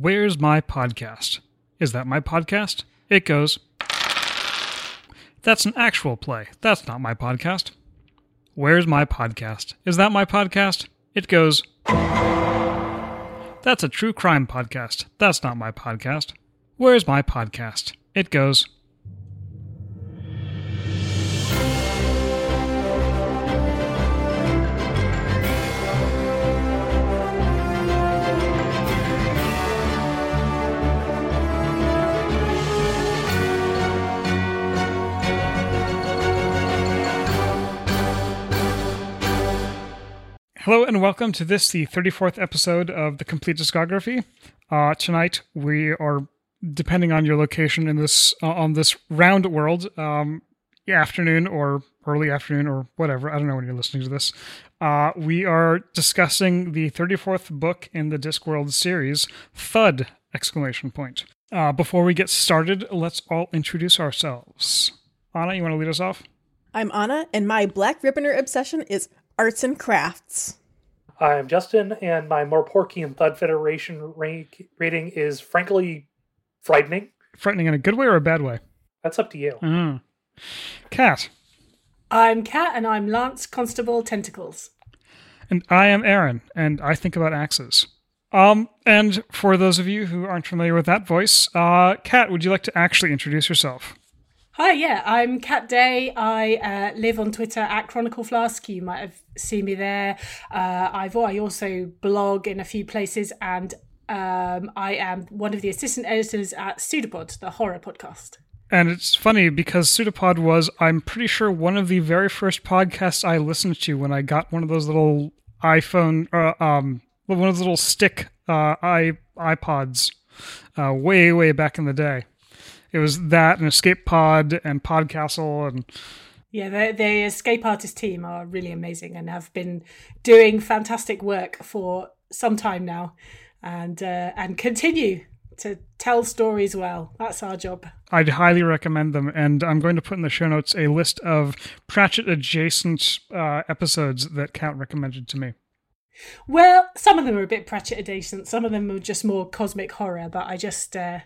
Where's my podcast? Is that my podcast? It goes. That's an actual play. That's not my podcast. Where's my podcast? Is that my podcast? It goes. That's a true crime podcast. That's not my podcast. Where's my podcast? It goes. Hello and welcome to this, the 34th episode of the Compleat Discography. Uh, tonight we are, depending on your location in this uh, on this round world, um, afternoon or early afternoon or whatever. I don't know when you're listening to this. Uh, we are discussing the 34th book in the Discworld series, Thud! Exclamation point. Uh, before we get started, let's all introduce ourselves. Anna, you want to lead us off? I'm Anna, and my Black Ribboner obsession is arts and crafts. I'm Justin, and my more porky and Thud Federation rank rating is frankly frightening. Frightening in a good way or a bad way? That's up to you. Mm. Cat. I'm Cat, and I'm Lance Constable Tentacles. And I am Aaron, and I think about axes. Um, and for those of you who aren't familiar with that voice, uh, Kat, would you like to actually introduce yourself? Hi, yeah, I'm Kat Day. I uh, live on Twitter at Chronicle Flask. You might have seen me there. Uh, I've I also blog in a few places, and um, I am one of the assistant editors at Pseudopod, the horror podcast. And it's funny because Pseudopod was, I'm pretty sure, one of the very first podcasts I listened to when I got one of those little iPhone, uh, um, one of those little stick uh, iPods, uh, way way back in the day. It was that and Escape Pod and Podcastle and yeah, the, the Escape Artist team are really amazing and have been doing fantastic work for some time now, and uh, and continue to tell stories well. That's our job. I'd highly recommend them, and I'm going to put in the show notes a list of Pratchett adjacent uh, episodes that Kat recommended to me. Well, some of them are a bit Pratchett adjacent. Some of them are just more cosmic horror, but I just uh,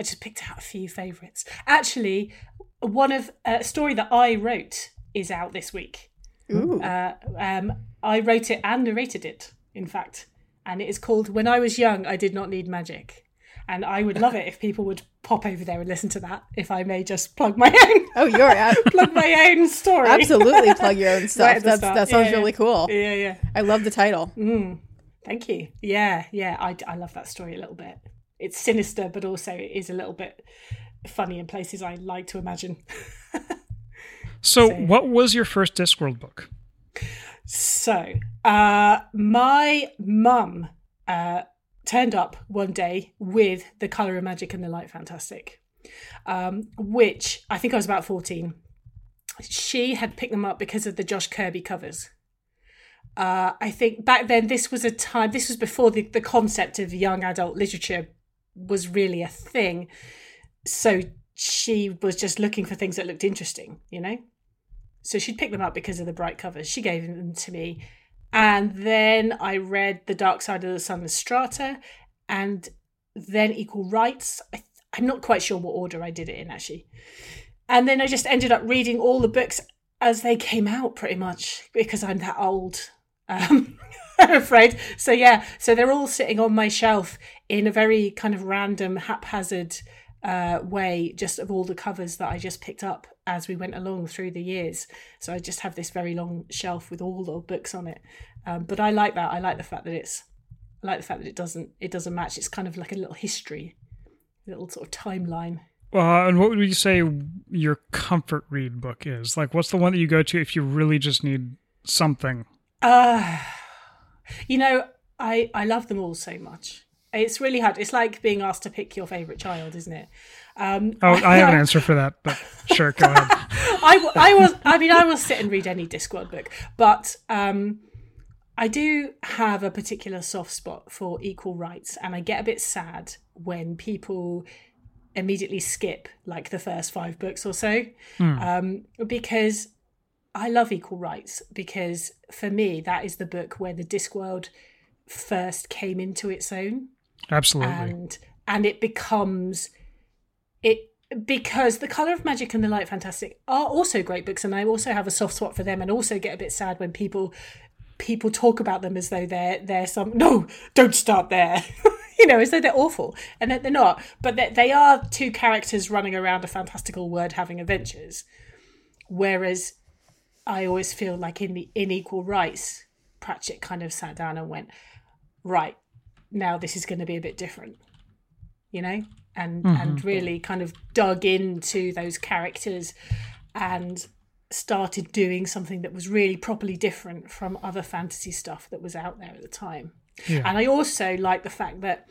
I just picked out a few favourites. Actually, one of uh, a story that I wrote is out this week. Ooh. Uh, um, I wrote it and narrated it, in fact, and it is called "When I Was Young, I Did Not Need Magic." And I would love it if people would pop over there and listen to that. If I may just plug my own, Oh, you're ab- plug my own story. absolutely plug your own stuff. at the That's, that sounds Yeah, really yeah. cool. Yeah, yeah. I love the title. Mm, thank you. Yeah, yeah. I, I love that story a little bit. It's sinister, but also it is a little bit funny in places I like to imagine. So, So- what was your first Discworld book? So, uh, my mum uh, turned up one day with The Colour of Magic and the Light Fantastic, um, which I think I was about 14. She had picked them up because of the Josh Kirby covers. Uh, I think back then this was a time, this was before the, the concept of young adult literature was really a thing. So she was just looking for things that looked interesting, you know? So she'd pick them up because of the bright covers. She gave them to me. And then I read The Dark Side of the Sun and Strata and then Equal Rights. I, I'm not quite sure what order I did it in actually. And then I just ended up reading all the books as they came out pretty much because I'm that old. Um, I'm afraid. So yeah, so they're all sitting on my shelf in a very kind of random, haphazard uh, way, just of all the covers that I just picked up as we went along through the years. So I just have this very long shelf with all the books on it. Um, but I like that. I like the fact that it's, I like the fact that it doesn't, it doesn't match. It's kind of like a little history, a little sort of timeline. Uh, and what would you say your comfort read book is? Like, what's the one that you go to if you really just need something? Uh, you know, I I love them all so much. It's really hard. It's like being asked to pick your favorite child, isn't it? Um, Oh, I have an answer for that, but sure, go ahead. I, I was I mean I will sit and read any Discworld book, but um, I do have a particular soft spot for equal rights, and I get a bit sad when people immediately skip like the first five books or so, um, because I love equal rights because for me that is the book where the Discworld first came into its own. Absolutely. and and it becomes it because the color of magic and the light fantastic are also great books and i also have a soft spot for them and also get a bit sad when people people talk about them as though they're they're some no don't start there you know as though they're awful and they're, they're not but they, they are two characters running around a fantastical world having adventures whereas i always feel like in the in equal rights pratchett kind of sat down and went right now this is going to be a bit different you know? And mm-hmm. and really kind of dug into those characters and started doing something that was really properly different from other fantasy stuff that was out there at the time. Yeah. and i also like the fact that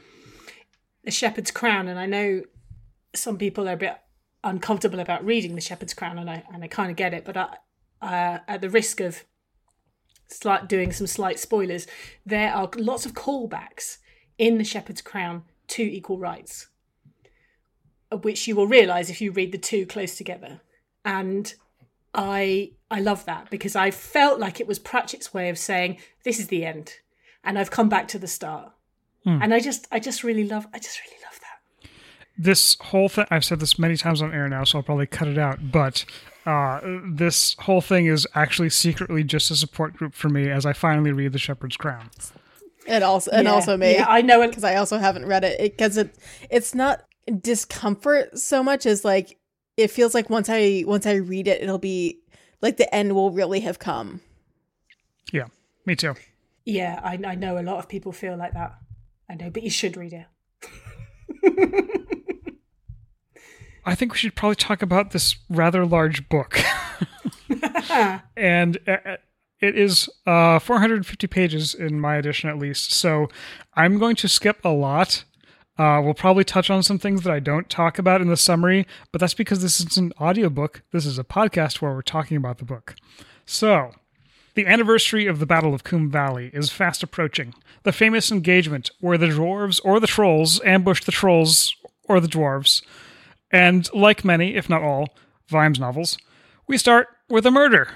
the shepherd's crown and i know some people are a bit uncomfortable about reading the shepherd's crown and i and i kind of get it but I, uh, at the risk of slight doing some slight spoilers there are lots of callbacks in the shepherd's crown to equal rights which you will realize if you read the two close together. And i i love that because i felt like it was pratchett's way of saying this is the end and i've come back to the start. And i just i just really love i just really love that. This whole thing i've said this many times on air now so i'll probably cut it out but uh, this whole thing is actually secretly just a support group for me as i finally read the shepherd's crown. And also, and Yeah, also me. yeah, i know it. Because I also haven't read it. Because it, it's not discomfort so much as like it feels like once I once I read it, it'll be like the end will really have come. yeah me too. Yeah I, I know a lot of people feel like that. I know but you should read it i think we should probably talk about this rather large book and uh, it is uh, 450 pages in my edition at least so i'm going to skip a lot uh, we'll probably touch on some things that i don't talk about in the summary but that's because this is an audiobook this is a podcast where we're talking about the book so the anniversary of the Battle of Koom Valley is fast approaching. The famous engagement where the dwarves or the trolls ambushed the trolls or the dwarves. And like many, if not all, Vimes novels, we start with a murder.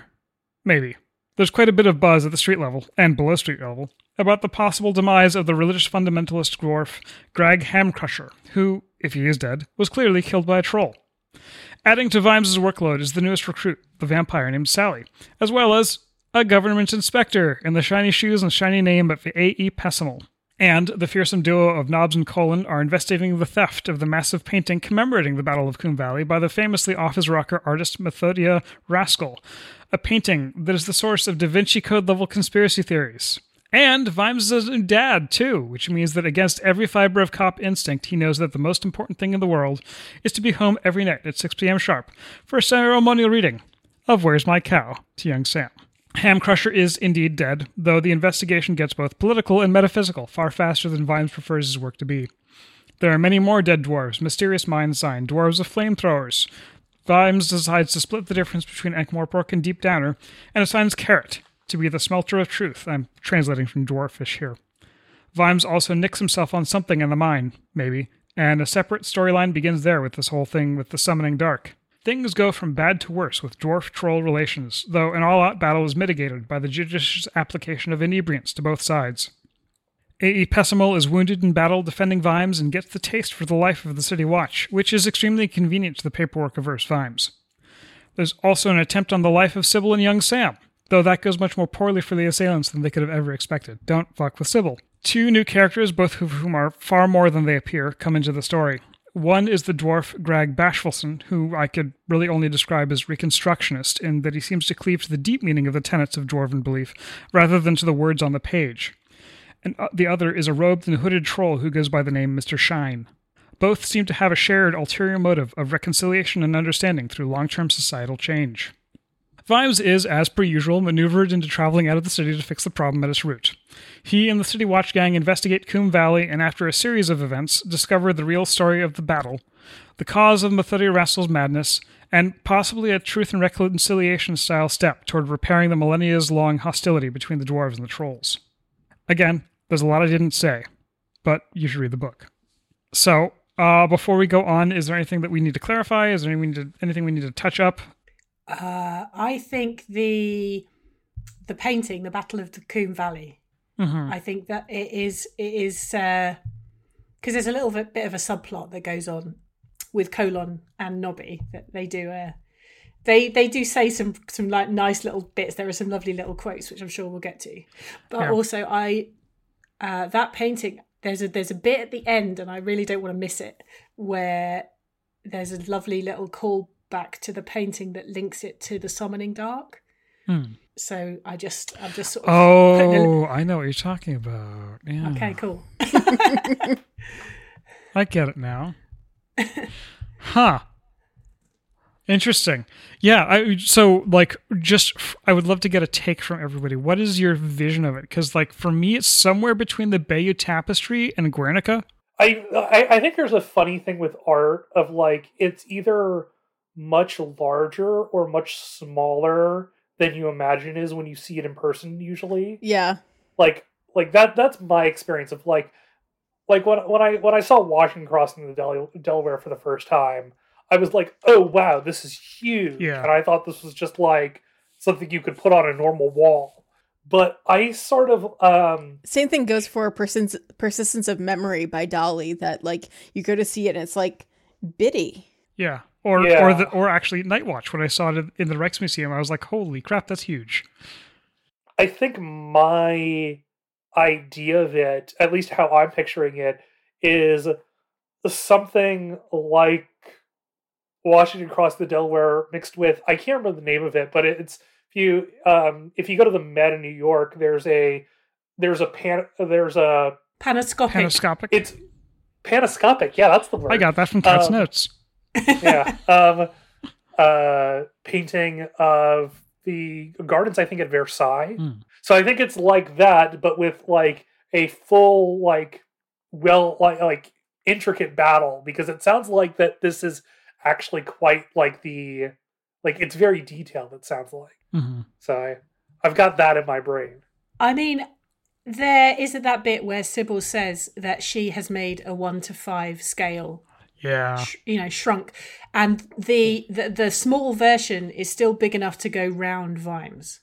Maybe. There's quite a bit of buzz at the street level, and below street level, about the possible demise of the religious fundamentalist dwarf Grag Hamcrusher, who, if he is dead, was clearly killed by a troll. Adding to Vimes' workload is the newest recruit, the vampire named Sally, as well as a government inspector in the shiny shoes and shiny name of A.E. Pessimal. And the fearsome duo of Nobbs and Colon are investigating the theft of the massive painting commemorating the Battle of Koom Valley by the famously office rocker artist Methodia Rascal, a painting that is the source of Da Vinci Code level conspiracy theories. And Vimes is a dad, too, which means that against every fiber of cop instinct, he knows that the most important thing in the world is to be home every night at 6 p.m. sharp for a ceremonial reading of Where's My Cow to young Sam. Hamcrusher is indeed dead, though the investigation gets both political and metaphysical far faster than Vimes prefers his work to be. There are many more dead dwarves, mysterious mind sign, dwarves of flamethrowers. Vimes decides to split the difference between Ankh-Morpork and Deep Downer, and assigns Carrot to be the smelter of truth. I'm translating from Dwarfish here. Vimes also nicks himself on something in the mine, maybe, and a separate storyline begins there with this whole thing with the summoning dark. Things go from bad to worse with dwarf troll relations, though an all out battle is mitigated by the judicious application of inebriants to both sides. A.E. Pessimal is wounded in battle defending Vimes and gets the taste for the life of the City Watch, which is extremely convenient to the paperwork averse Vimes. There's also an attempt on the life of Sybil and young Sam, though that goes much more poorly for the assailants than they could have ever expected. Don't fuck with Sybil. Two new characters, both of whom are far more than they appear, come into the story. One is the dwarf Grag Bashfulson, who I could really only describe as Reconstructionist, in that he seems to cleave to the deep meaning of the tenets of dwarven belief, rather than to the words on the page. And uh, the other is a robed and hooded troll who goes by the name Mr. Shine. Both seem to have a shared ulterior motive of reconciliation and understanding through long term societal change. Vimes is, as per usual, maneuvered into traveling out of the city to fix the problem at its root. He and the City Watch Gang investigate Koom Valley and, after a series of events, discover the real story of the battle, the cause of Methodia Rascal's madness, and possibly a truth and reconciliation style step toward repairing the millennia's long hostility between the dwarves and the trolls. Again, there's a lot I didn't say, but you should read the book. So, uh, before we go on, is there anything that we need to clarify? Is there anything we need to, anything we need to touch up? Uh, I think the the painting, the Battle of the Koom Valley. Mm-hmm. I think that it is it is uh, because there's a little bit, bit of a subplot that goes on with Colon and Nobby that they do. Uh, they they do say some some like nice little bits. There are some lovely little quotes which I'm sure we'll get to. But Yeah. also, I uh, that painting there's a there's a bit at the end, and I really don't want to miss it, where there's a lovely little call back to the painting that links it to the summoning dark. Hmm. So I just I'm just sort of Oh, I know what you're talking about. Yeah. okay cool. I get it now. huh. Interesting. Yeah. I so like just f- I would love to get a take from everybody. What is your vision of it? Because like for me, it's somewhere between the Bayeux Tapestry and Guernica. I, I I think there's a funny thing with art of like it's either much larger or much smaller than you imagine is when you see it in person usually. Yeah. Like like that that's my experience of like like when when I when I saw Washington crossing the Del- Delaware for the first time, I was like, "Oh wow, this is huge." Yeah. And I thought this was just like something you could put on a normal wall. But I sort of um Same thing goes for persistence persistence of memory by Dalí. That like you go to see it and it's like bitty. Yeah. Or Yeah. or the or actually Night Watch. When I saw it in the Rijksmuseum, I was like, "Holy crap, that's huge!" I think my idea of it, at least how I'm picturing it, is something like Washington Cross the Delaware mixed with I can't remember the name of it, but it's if you um if you go to the Met in New York, there's a there's a pan there's a Panoscopic. Panoscopic. it's panoscopic. Yeah, that's the word. I got that from Cat's Um, Notes. Yeah. Um uh painting of the gardens I think at Versailles. Hmm. So I think it's like that but with like a full like well like like intricate battle because it sounds like that this is actually quite like the like it's very detailed it sounds like. hmm So I I've got that in my brain. I mean, there isn't that bit where Sybil says that she has made a one to five scale, Yeah. sh- you know, shrunk, and the, the the small version is still big enough to go round Vimes.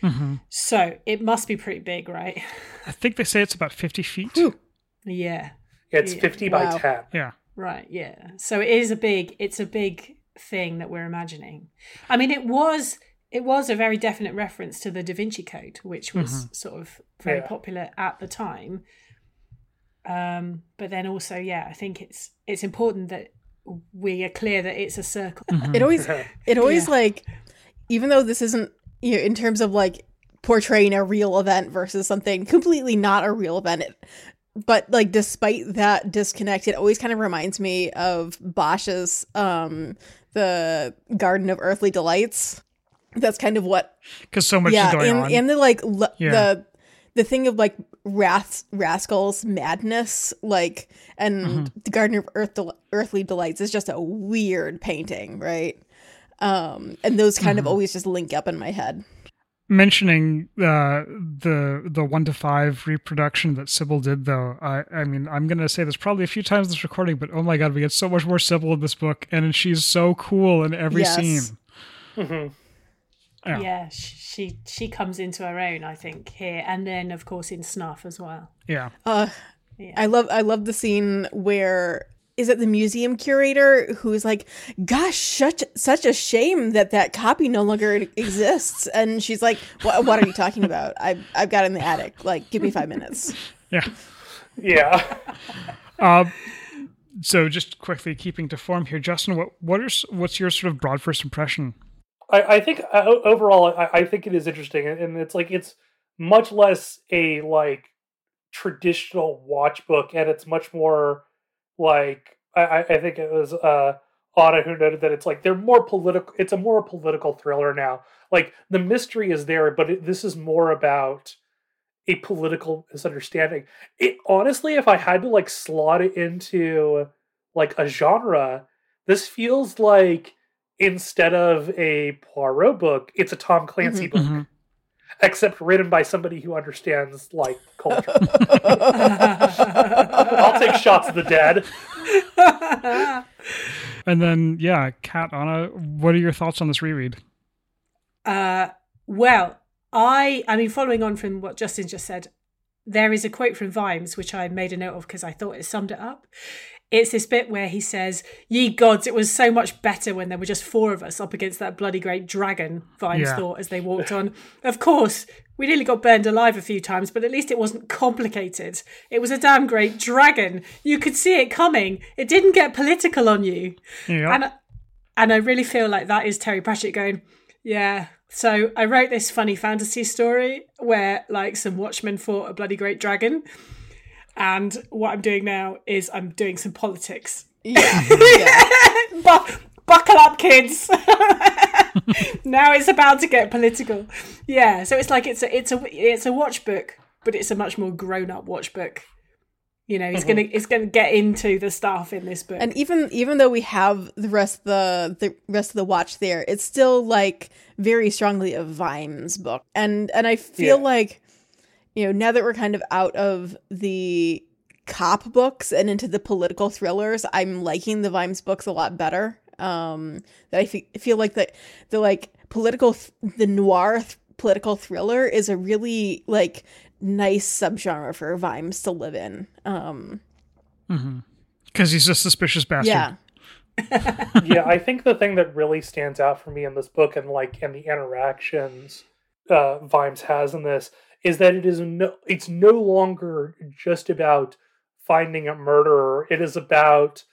hmm So it must be pretty big, right? I think they say it's about fifty feet. Whew. yeah, It's Yeah. 50 by Wow. 10. Yeah. right. Yeah. So it is a big. It's a big thing that we're imagining. I mean, it was. It was a very definite reference to the Da Vinci Code, which was sort of very Yeah. popular at the time. Um, but then also, yeah, I think it's it's important that we are clear that it's a circle. It always it always Yeah. like even though this isn't you know in terms of like portraying a real event versus something completely not a real event it, but like despite that disconnect it always kind of reminds me of Bosch's um the Garden of Earthly Delights that's kind of what Because so much yeah is going and on. and the like l- Yeah. the the thing of like Ras- rascals madness like and Mm-hmm. the garden of Earth Del- earthly delights is just a weird painting right um and those kind Mm-hmm. of always just link up in my head mentioning uh, the the one to five reproduction that Sybil did, though, I I mean I'm gonna say this probably a few times in this recording, but oh my god, we get so much more Sybil in this book, and she's so cool in every Yes. scene. Mhm. Yeah. Yeah, she she comes into her own, I think, here, and then of course in Snuff as well. Yeah, uh Yeah. i love i love the scene where is it the museum curator who's like gosh such such a shame that that copy no longer exists and she's like what, what are you talking about i i've got it in the attic like give me five minutes yeah. Yeah. Uh, so just quickly keeping to form here, Justin, what what are what's your sort of broad first impression? I, I think uh, overall, I, I think it is interesting, and- it's like it's much less a like traditional watch book, and it's much more like I, I I think it was uh, Anna who noted that it's like they're more political. It's a more political thriller now. Like the mystery is there, but it, this is more about a political misunderstanding. It honestly, if I had to like slot it into like a genre, this feels like instead of a Poirot book, it's a Tom Clancy book, Mhm. except written by somebody who understands like culture. I'll take shots of the dead. And then yeah, Kat, Anna, what are your thoughts on this reread? Uh, well, I, I mean, following on from what Justin just said, there is a quote from Vimes, which I made a note of because I thought it summed it up. It's this bit where he says, Ye gods, it was so much better when there were just four of us up against that bloody great dragon, Vimes Yeah. thought as they walked on. Of course, we nearly got burned alive a few times, but at least it wasn't complicated. It was a damn great dragon. You could see it coming. It didn't get political on you. Yeah. And and I really feel like that is Terry Pratchett going, yeah. So I wrote this funny fantasy story where like some Watchmen fought a bloody great dragon. And what I'm doing now is I'm doing some politics. Yeah. yeah. Bu- buckle up, kids. now it's about to get political. Yeah, so it's like it's a it's a it's a watch book, but it's a much more grown up watch book. You know, it's mm-hmm. gonna it's gonna get into the stuff in this book. And even even though we have the rest of the the rest of the watch there, it's still like very strongly a Vimes book. And and I feel Yeah. like you know, now that we're kind of out of the cop books and into the political thrillers, I'm liking the Vimes books a lot better. Um that I fe- feel like the the like political th- the noir th- political thriller is a really like nice subgenre for Vimes to live in. Um Because he's a suspicious bastard. yeah. yeah, I think the thing that really stands out for me in this book and like in the interactions uh Vimes has in this is that it is no it's no longer just about finding a murderer. It is about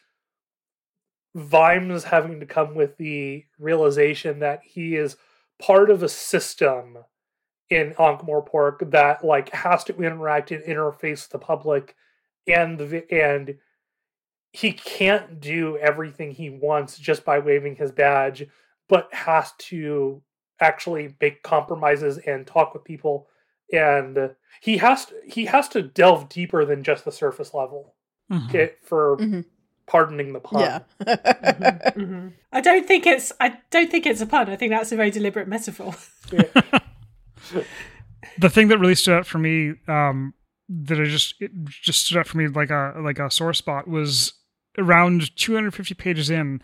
Vimes having to come with the realization that he is part of a system in Ankh-Morpork that like has to interact and interface with the public and the and he can't do everything he wants just by waving his badge, but has to actually make compromises and talk with people and he has to he has to delve deeper than just the surface level Mhm. it, for Mhm. pardoning the pun. Yeah. Mhm. I don't think it's I don't think it's a pun. I think that's a very deliberate metaphor. the thing that really stood out for me um that I just it just stood out for me like a like a sore spot was around 250 pages in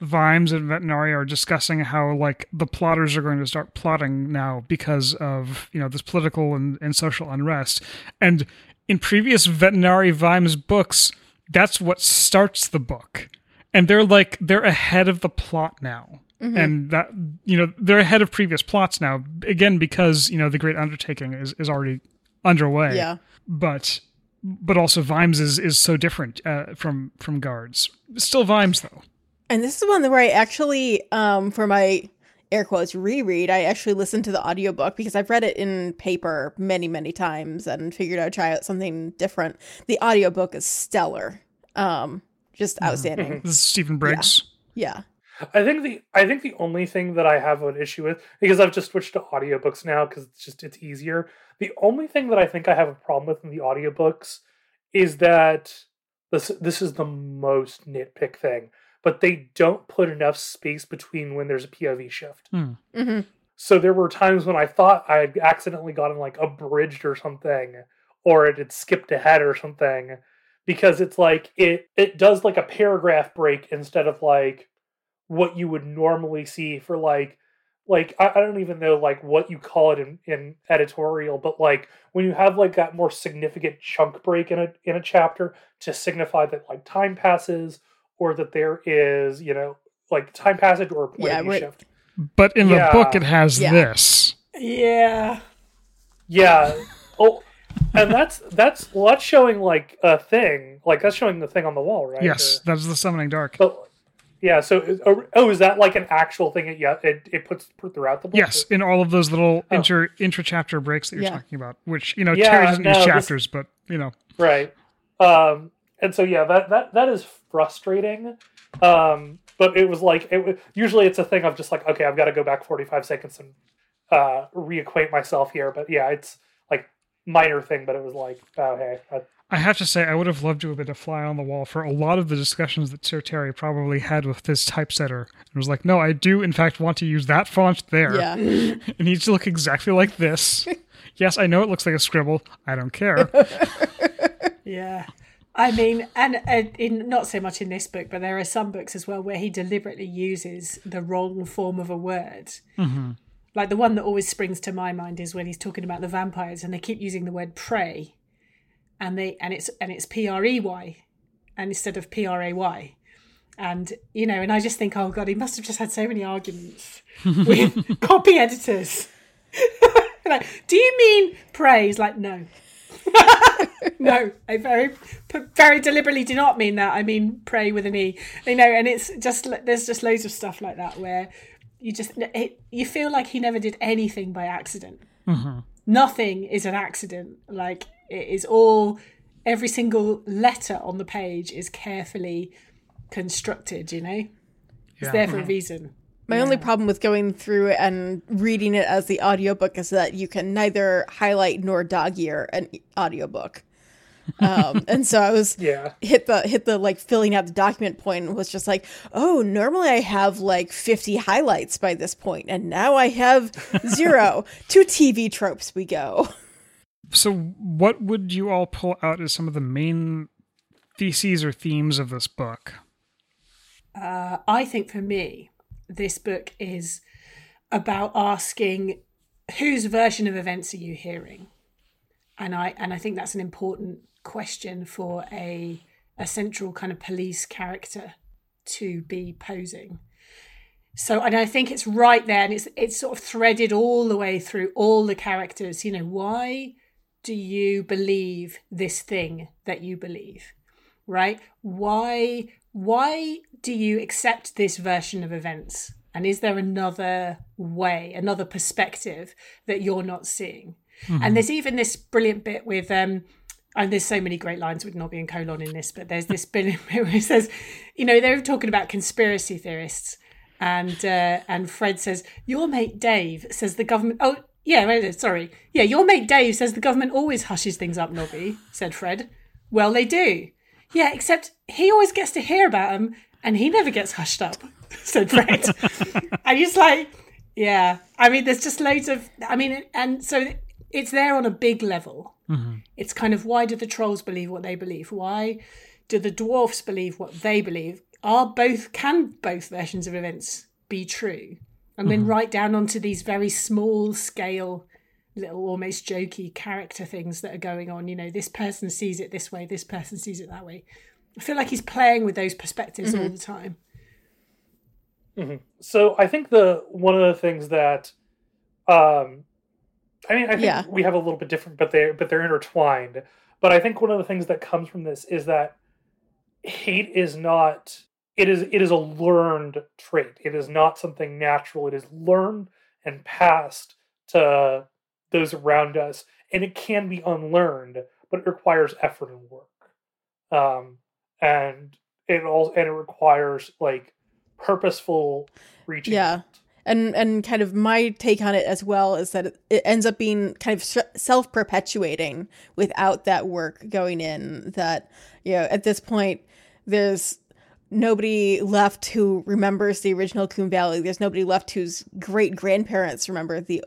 Vimes and Vetinari are discussing how like the plotters are going to start plotting now because of you know this political and, and social unrest. And in previous Vetinari Vimes books that's what starts the book. And they're like they're ahead of the plot now. And that you know they're ahead of previous plots now again because you know the great undertaking is, is already underway. Yeah. but but also Vimes is is so different uh, from from guards. Still Vimes though And this is one where I actually, um, for my air quotes reread, I actually listened to the audiobook because I've read it in paper many, many times and figured I'd try out something different. The audiobook is stellar. Um, just outstanding. this is Stephen Briggs Yeah. I think the I think the only thing that I have an issue with because I've just switched to audiobooks now because it's just it's easier. The only thing that I think I have a problem with in the audiobooks is that this this is the most nitpick thing, but they don't put enough space between when there's a POV shift. hmm So there were times when I thought I had accidentally gotten like abridged or something, or it had skipped ahead or something, because it's like it it does like a paragraph break instead of like what you would normally see for like like I, I don't even know like what you call it in, in editorial, but like when you have like that more significant chunk break in a in a chapter to signify that like time passes or that there is, you know, like time passage or point Yeah, of right. shift. but in the book it has Yeah. this Yeah. Yeah. Oh, and that's that's well, that's showing like a thing, like that's showing the thing on the wall, right? yes that's the summoning dark but yeah. So oh, oh, is that like an actual thing? It yeah, it, it puts throughout the book. yes in all of those little Oh. inter intra chapter breaks that you're Yeah. talking about which you know Yeah, Terry doesn't no, use this- chapters but you know right. Um, and so yeah, that that that is frustrating. Um, but it was like it wa- usually it's a thing of just like okay, I've got to go back forty five seconds and uh reacquaint myself here. But yeah, it's like minor thing, but it was like oh hey, I, I have to say, I would have loved to have been a fly on the wall for a lot of the discussions that Sir Terry probably had with this typesetter. It was like, no, I do, in fact, want to use that font there. Yeah. It needs to look exactly like this. yes, I know it looks like a scribble. I don't care. Yeah. I mean, and uh, in not so much in this book, but there are some books as well where he deliberately uses the wrong form of a word. Like the one that always springs to my mind is when he's talking about the vampires and they keep using the word prey. and they and it's and it's P R E Y, and instead of P R A Y, and you know, and I just think, oh god, he must have just had so many arguments with copy editors. like, do you mean praise? Like, no. No, I very, very deliberately do not mean that. I mean pray with an e. You know, and it's just there's just loads of stuff like that where you just it, you feel like he never did anything by accident. Mm-hmm. Nothing is an accident. Like it is all every single letter on the page is carefully constructed. You know, it's Yeah. there for a reason. My only problem with going through and reading it as the audiobook is that you can neither highlight nor dog ear an audiobook. Um, and so I was Yeah. hit the hit the like filling out the document point and was just like, oh, normally I have like 50 highlights by this point, and now I have zero. to TV tropes we go. So, what would you all pull out as some of the main theses or themes of this book? Uh, I think for me, this book is about asking whose version of events are you hearing, and I and I think that's an important question for a a central kind of police character to be posing. So, and I think it's right there, and it's it's sort of threaded all the way through all the characters. You know, why do you believe this thing that you believe? Right? Why why do you accept this version of events? And is there another way, another perspective that you're not seeing? And there's even this brilliant bit with um and there's so many great lines with Nobby and colon in this, but there's this brilliant bit where it says, you know, they're talking about conspiracy theorists, and uh, and Fred says, your mate Dave says the government. Oh yeah, sorry, yeah, your mate Dave says the government always hushes things up. Nobby said Fred. Well, they do. Yeah, except he always gets to hear about them, and he never gets hushed up. said Fred. and he's like, yeah. I mean, there's just loads of. I mean, and so it's there on a big level. Mm-hmm. It's kind of why do the trolls believe what they believe? Why do the dwarfs believe what they believe? Are both can both versions of events be true? And then mm-hmm. right down onto these very small scale, little almost jokey character things that are going on. You know, this person sees it this way, this person sees it that way. I feel like he's playing with those perspectives all the time. So I think the one of the things that, um, I mean, I think Yeah. we have a little bit different, but they but they're intertwined. But I think one of the things that comes from this is that hate is not it is it is a learned trait. It is not something natural. It is learned and passed to those around us, and it can be unlearned, but it requires effort and work. Um, and it all and it requires like purposeful reaching. Yeah. out. and and kind of my take on it as well is that it, it ends up being kind of self perpetuating without that work going in. That you know, at this point, there's nobody left who remembers the original Koom Valley. There's nobody left whose great grandparents remember the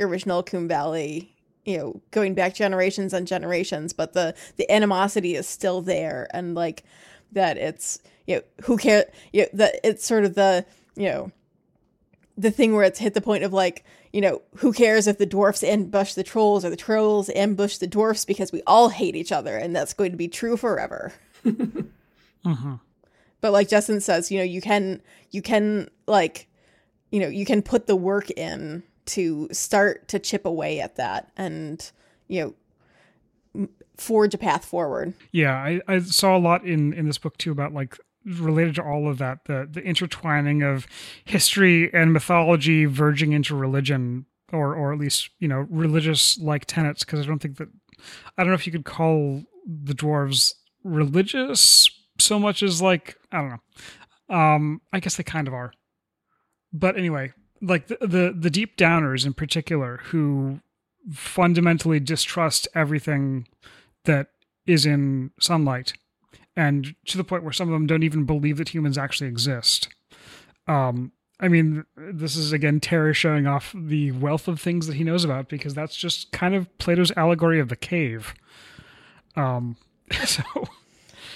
original Koom Valley. You know, going back generations and generations, but the the animosity is still there, and like that, it's you know who care. You know, that it's sort of the you know the thing where it's hit the point of like, you know, who cares if the dwarfs ambush the trolls or the trolls ambush the dwarfs because we all hate each other and that's going to be true forever. Mm-hmm. But like Justin says, you know, you can you can like you know, you can put the work in to start to chip away at that and you know forge a path forward. Yeah, I, I saw a lot in in this book too about like related to all of that the the intertwining of history and mythology verging into religion or or at least you know religious like tenets because I don't think that I don't know if you could call the dwarves religious so much as like I don't know um I guess they kind of are but anyway like the the, the deep downers in particular who fundamentally distrust everything that is in sunlight and to the point where some of them don't even believe that humans actually exist um i mean this is again terry showing off the wealth of things that he knows about because that's just kind of plato's allegory of the cave um so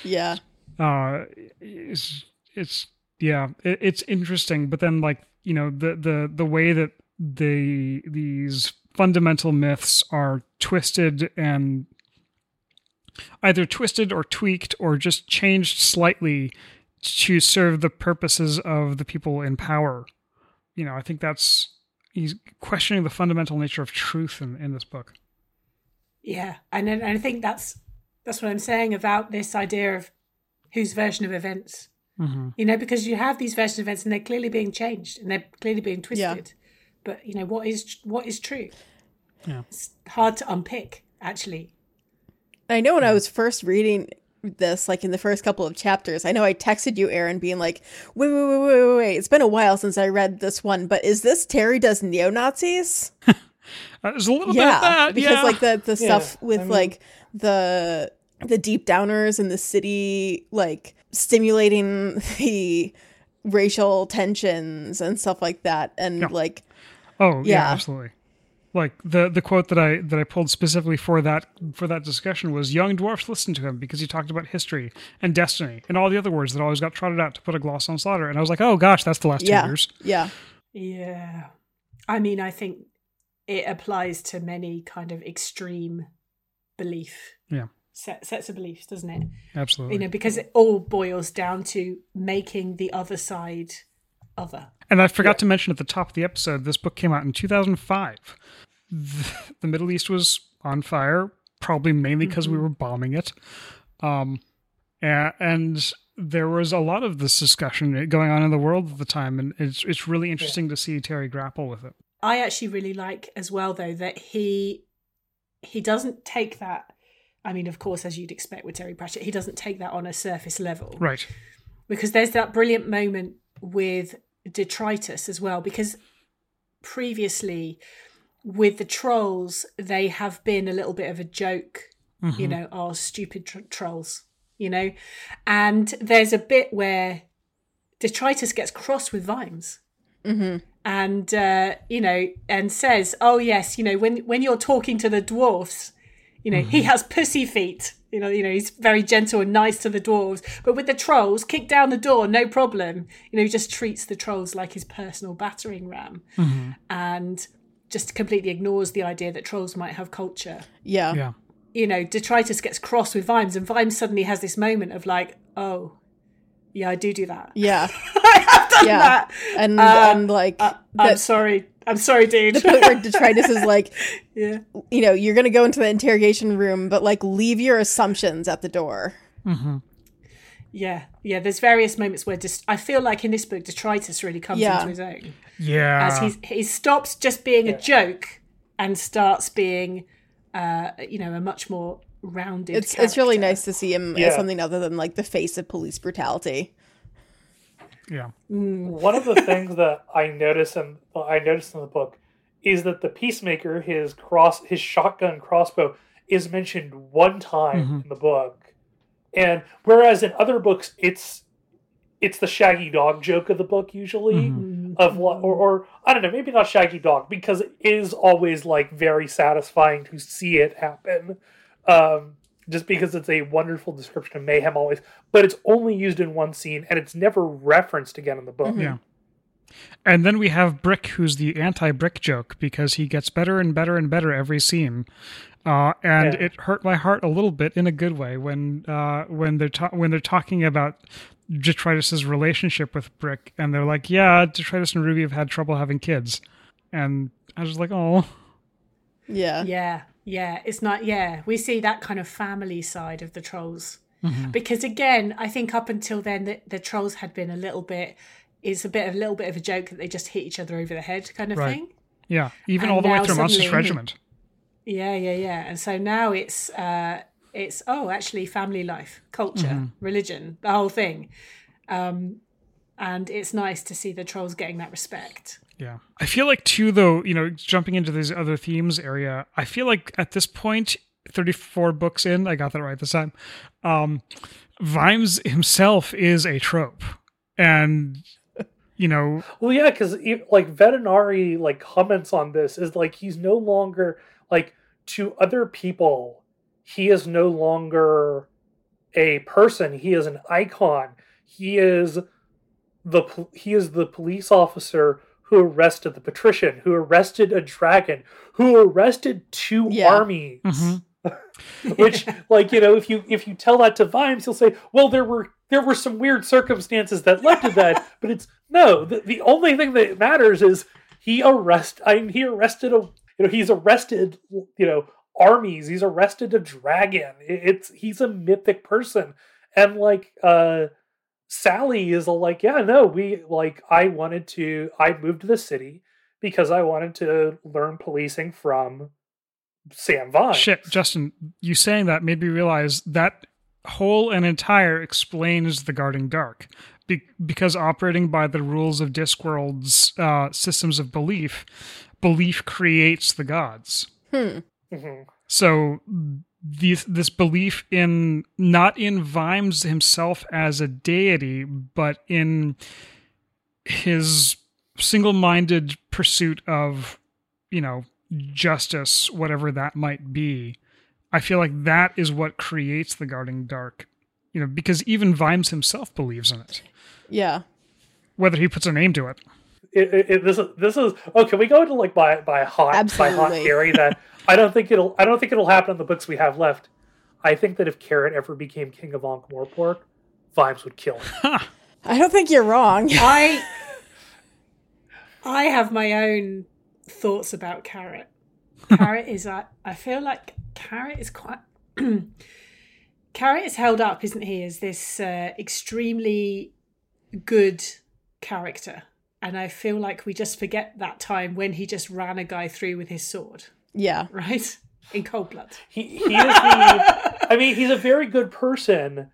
Yeah. uh it's, it's yeah it, it's interesting but then like you know the the the way that the these fundamental myths are twisted and either twisted or tweaked or just changed slightly to serve the purposes of the people in power. You know, I think that's he's questioning the fundamental nature of truth in, in this book. Yeah, and and I think that's that's what I'm saying about this idea of whose version of events. Mm-hmm. You know, because you have these version of events and they're clearly being changed and they're clearly being twisted. But you know, what is what is true? Yeah. It's hard to unpick, actually. I know when I was first reading this, like in the first couple of chapters, I know I texted you, Aaron, being like, wait, wait, wait, wait, wait, wait. It's been a while since I read this one, but is this Terry does neo Nazis? There's a little bit of Yeah. that. because yeah. like the, the Yeah, stuff with I mean- like the the deep downers in the city, like stimulating the racial tensions and stuff like that. And Yeah. like Oh yeah. Yeah. absolutely. Like the the quote that I that I pulled specifically for that for that discussion was young dwarfs listened to him because he talked about history and destiny and all the other words that always got trotted out to put a gloss on slaughter. And I was like, oh gosh, that's the last yeah. two years. Yeah. Yeah. I mean, I think it applies to many kind of extreme belief Yeah. Set, sets of beliefs, doesn't it? Absolutely. You know, because it all boils down to making the other side other. And I forgot to mention at the top of the episode, this book came out in 2005. The, the Middle East was on fire, probably mainly because we were bombing it. Um, a- and there was a lot of this discussion going on in the world at the time, and it's it's really interesting to see Terry grapple with it. I actually really like as well though that he he doesn't take that I mean of course as you'd expect with Terry Pratchett he doesn't take that on a surface level. Right. because there's that brilliant moment with detritus as well because previously with the trolls they have been a little bit of a joke you know our stupid tr- trolls you know? And there's a bit where detritus gets cross with vimes and uh, you know and says oh yes you know when when you're talking to the dwarfs you know he mm-hmm. has pussy feet you know you know he's very gentle and nice to the dwarves but with the trolls kick down the door no problem you know he just treats the trolls like his personal battering ram mm-hmm. and just completely ignores the idea that trolls might have culture Yeah. Yeah. you know detritus gets cross with vimes and vimes suddenly has this moment of like oh yeah i do do that Yeah. i have done Yeah. that And Uh, and like uh, I'm sorry. I'm sorry, dude. the point where detritus is like, yeah. you know, you're gonna go into the interrogation room, but like leave your assumptions at the door. Yeah. Yeah. There's various moments where just I feel like in this book detritus really comes Yeah. into his own. Yeah. As he's he stops just being a joke and starts being uh you know, a much more rounded It's it's really nice to see him as something other than like the face of police brutality. Yeah. One of the things that I noticed and I noticed in the book is that the peacemaker, his cross, his shotgun crossbow, is mentioned one time mm-hmm. in the book, and whereas in other books, it's it's the Shaggy Dog joke of the book usually mm-hmm. Mm-hmm. of what, or, or I don't know, maybe not Shaggy Dog because it is always like very satisfying to see it happen. Um, just because it's a wonderful description of mayhem always, but it's only used in one scene and it's never referenced again in the book. Yeah. And then we have Brick, who's the anti-Brick joke because he gets better and better and better every scene. Uh, and Yeah. it hurt my heart a little bit in a good way when uh, when they're ta- when they're talking about Detritus's relationship with Brick, and they're like, "Yeah, Detritus and Ruby have had trouble having kids," and I was like, "Oh, Yeah. Yeah, yeah. It's not. Yeah, we see that kind of family side of the trolls because again, I think up until then, the, the trolls had been a little bit. It's a bit of a little bit of a joke that they just hit each other over the head, kind of Right. thing. yeah." Even And all the way through Monstrous Regiment. Yeah, yeah, yeah. And so now it's uh it's oh, actually family life, culture, religion, the whole thing. Um and it's nice to see the trolls getting that respect. Yeah. I feel like too though, you know, jumping into these other themes area, I feel like at this point, 34 books in, I got that right this time. Um Vimes himself is a trope. And you know, Well, yeah, because like Vetinari like comments on this is like he's no longer like to other people, he is no longer a person. He is an icon. He is the he is the police officer who arrested the patrician, who arrested a dragon, who arrested two Yeah. armies. Mhm. Which, like you know, if you if you tell that to Vimes, he'll say, "Well, there were there were some weird circumstances that led to that." but it's no. The, the only thing that matters is he arrest. I mean, he arrested a. You know, he's arrested. You know, armies. He's arrested a dragon. It, it's he's a mythic person, and like uh Sally is like, yeah, no, we like. I wanted to. I moved to the city because I wanted to learn policing from Sam Vimes. Shit, Justin, you saying that made me realize that whole and entire explains the Guarding Dark. Be- because operating by the rules of Discworld's uh, systems of belief, belief creates the gods. Hmm. Mhm. So this this belief in not in Vimes himself as a deity, but in his single-minded pursuit of, you know, justice, whatever that might be. I feel like that is what creates the guarding dark. You know, because even Vimes himself believes in it, Yeah. whether he puts a name to it. It, it, it- this is this is oh. Can we go into like by by hot by hot Absolutely. theory that I don't think it'll I don't think it'll happen in the books we have left. I think that if Carrot ever became king of Ankh Morpork, Vimes would kill him. I don't think you're wrong. I I have my own thoughts about Carrot. Carrot is I I feel like Carrot is quite Carrot is held up, isn't he, as this uh, extremely good character. And I feel like we just forget that time when he just ran a guy through with his sword, Yeah. right? In cold blood. He he is the. I mean, he's a very good person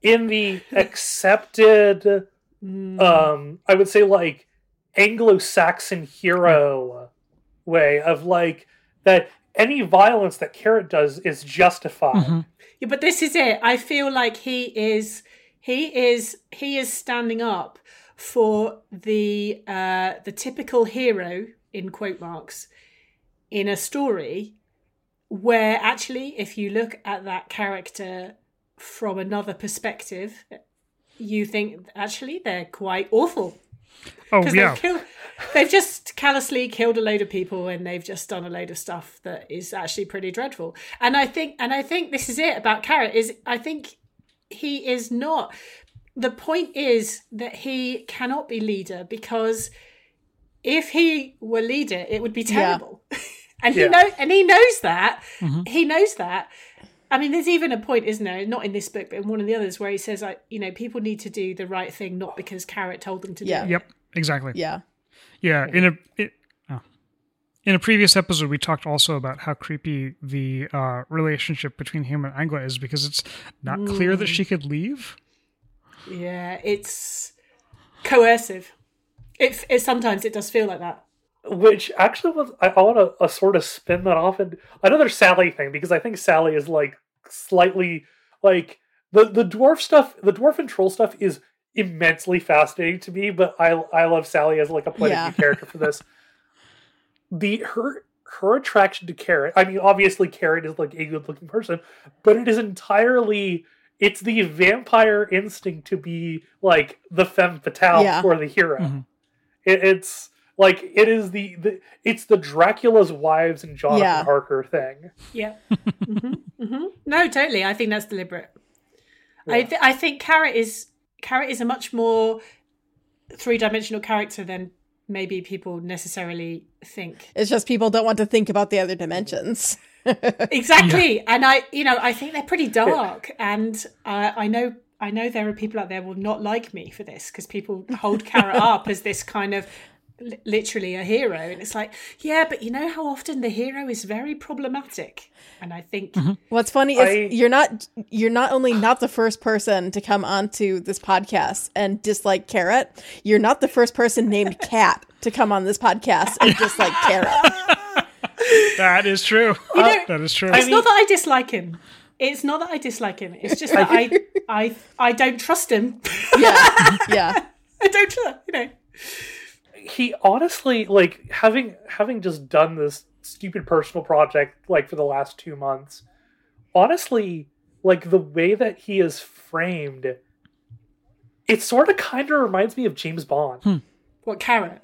in the accepted. Um, I would say like Anglo-Saxon hero way of like that. Any violence that Carrot does is justified. Yeah, but this is it. I feel like he is he is he is standing up for the uh the typical hero in quote marks in a story where actually if you look at that character from another perspective you think actually they're quite awful. Oh yeah, they've killed they've just callously killed a load of people and they've just done a load of stuff that is actually pretty dreadful. And i think and i think this is it about carrot is i think he is not the point is that he cannot be leader because if he were leader it would be terrible and he Yeah. know and he knows that he knows that I mean, there's even a point, isn't there? Not in this book, but in one of the others, where he says, "like, you know, people need to do the right thing, not because Carrot told them to Yeah. do it." yep, exactly. Yeah. Yeah, in a it, oh. in a previous episode, we talked also about how creepy the uh, relationship between him and Angua is because it's not clear that she could leave. Yeah, it's coercive. It, it sometimes it does feel like that. which actually was I, I want to uh, sort of spin that off and another Sally thing because I think Sally is like slightly like the the dwarf stuff, the dwarf and troll stuff is immensely fascinating to me, but I I love Sally as like a point Yeah. of view character for this. The her her attraction to Carrot, I mean, obviously Carrot is like a good looking person, but it is entirely it's the vampire instinct to be like the femme fatale Yeah. for the hero. Mhm. It, it's like it is the, the it's the Dracula's wives and Jonathan Yeah. Harker thing. Yeah. hmm hmm No, totally. I think that's deliberate. I th- I think Carrot is Carrot is a much more three dimensional character than maybe people necessarily think. It's just people don't want to think about the other dimensions. Exactly, and I, you know, I think they're pretty dark, and uh, I know, I know there are people out there will not like me for this because people hold Carrot up as this kind of li- literally a hero, and it's like, yeah, but you know how often the hero is very problematic, and I think What's funny is I- you're not you're not only not the first person to come onto this podcast and dislike Carrot, you're not the first person named Cat to come on this podcast and dislike Carrot. That is true. know, that is true. it's mean- not that I dislike him. It's not that I dislike him. It's just that I, I, I don't trust him. Yeah. Yeah. I don't trust, you know. He honestly like having having just done this stupid personal project like for the last two months. Honestly, like the way that he is framed, it sort of kind of reminds me of James Bond. Hmm. What carrot?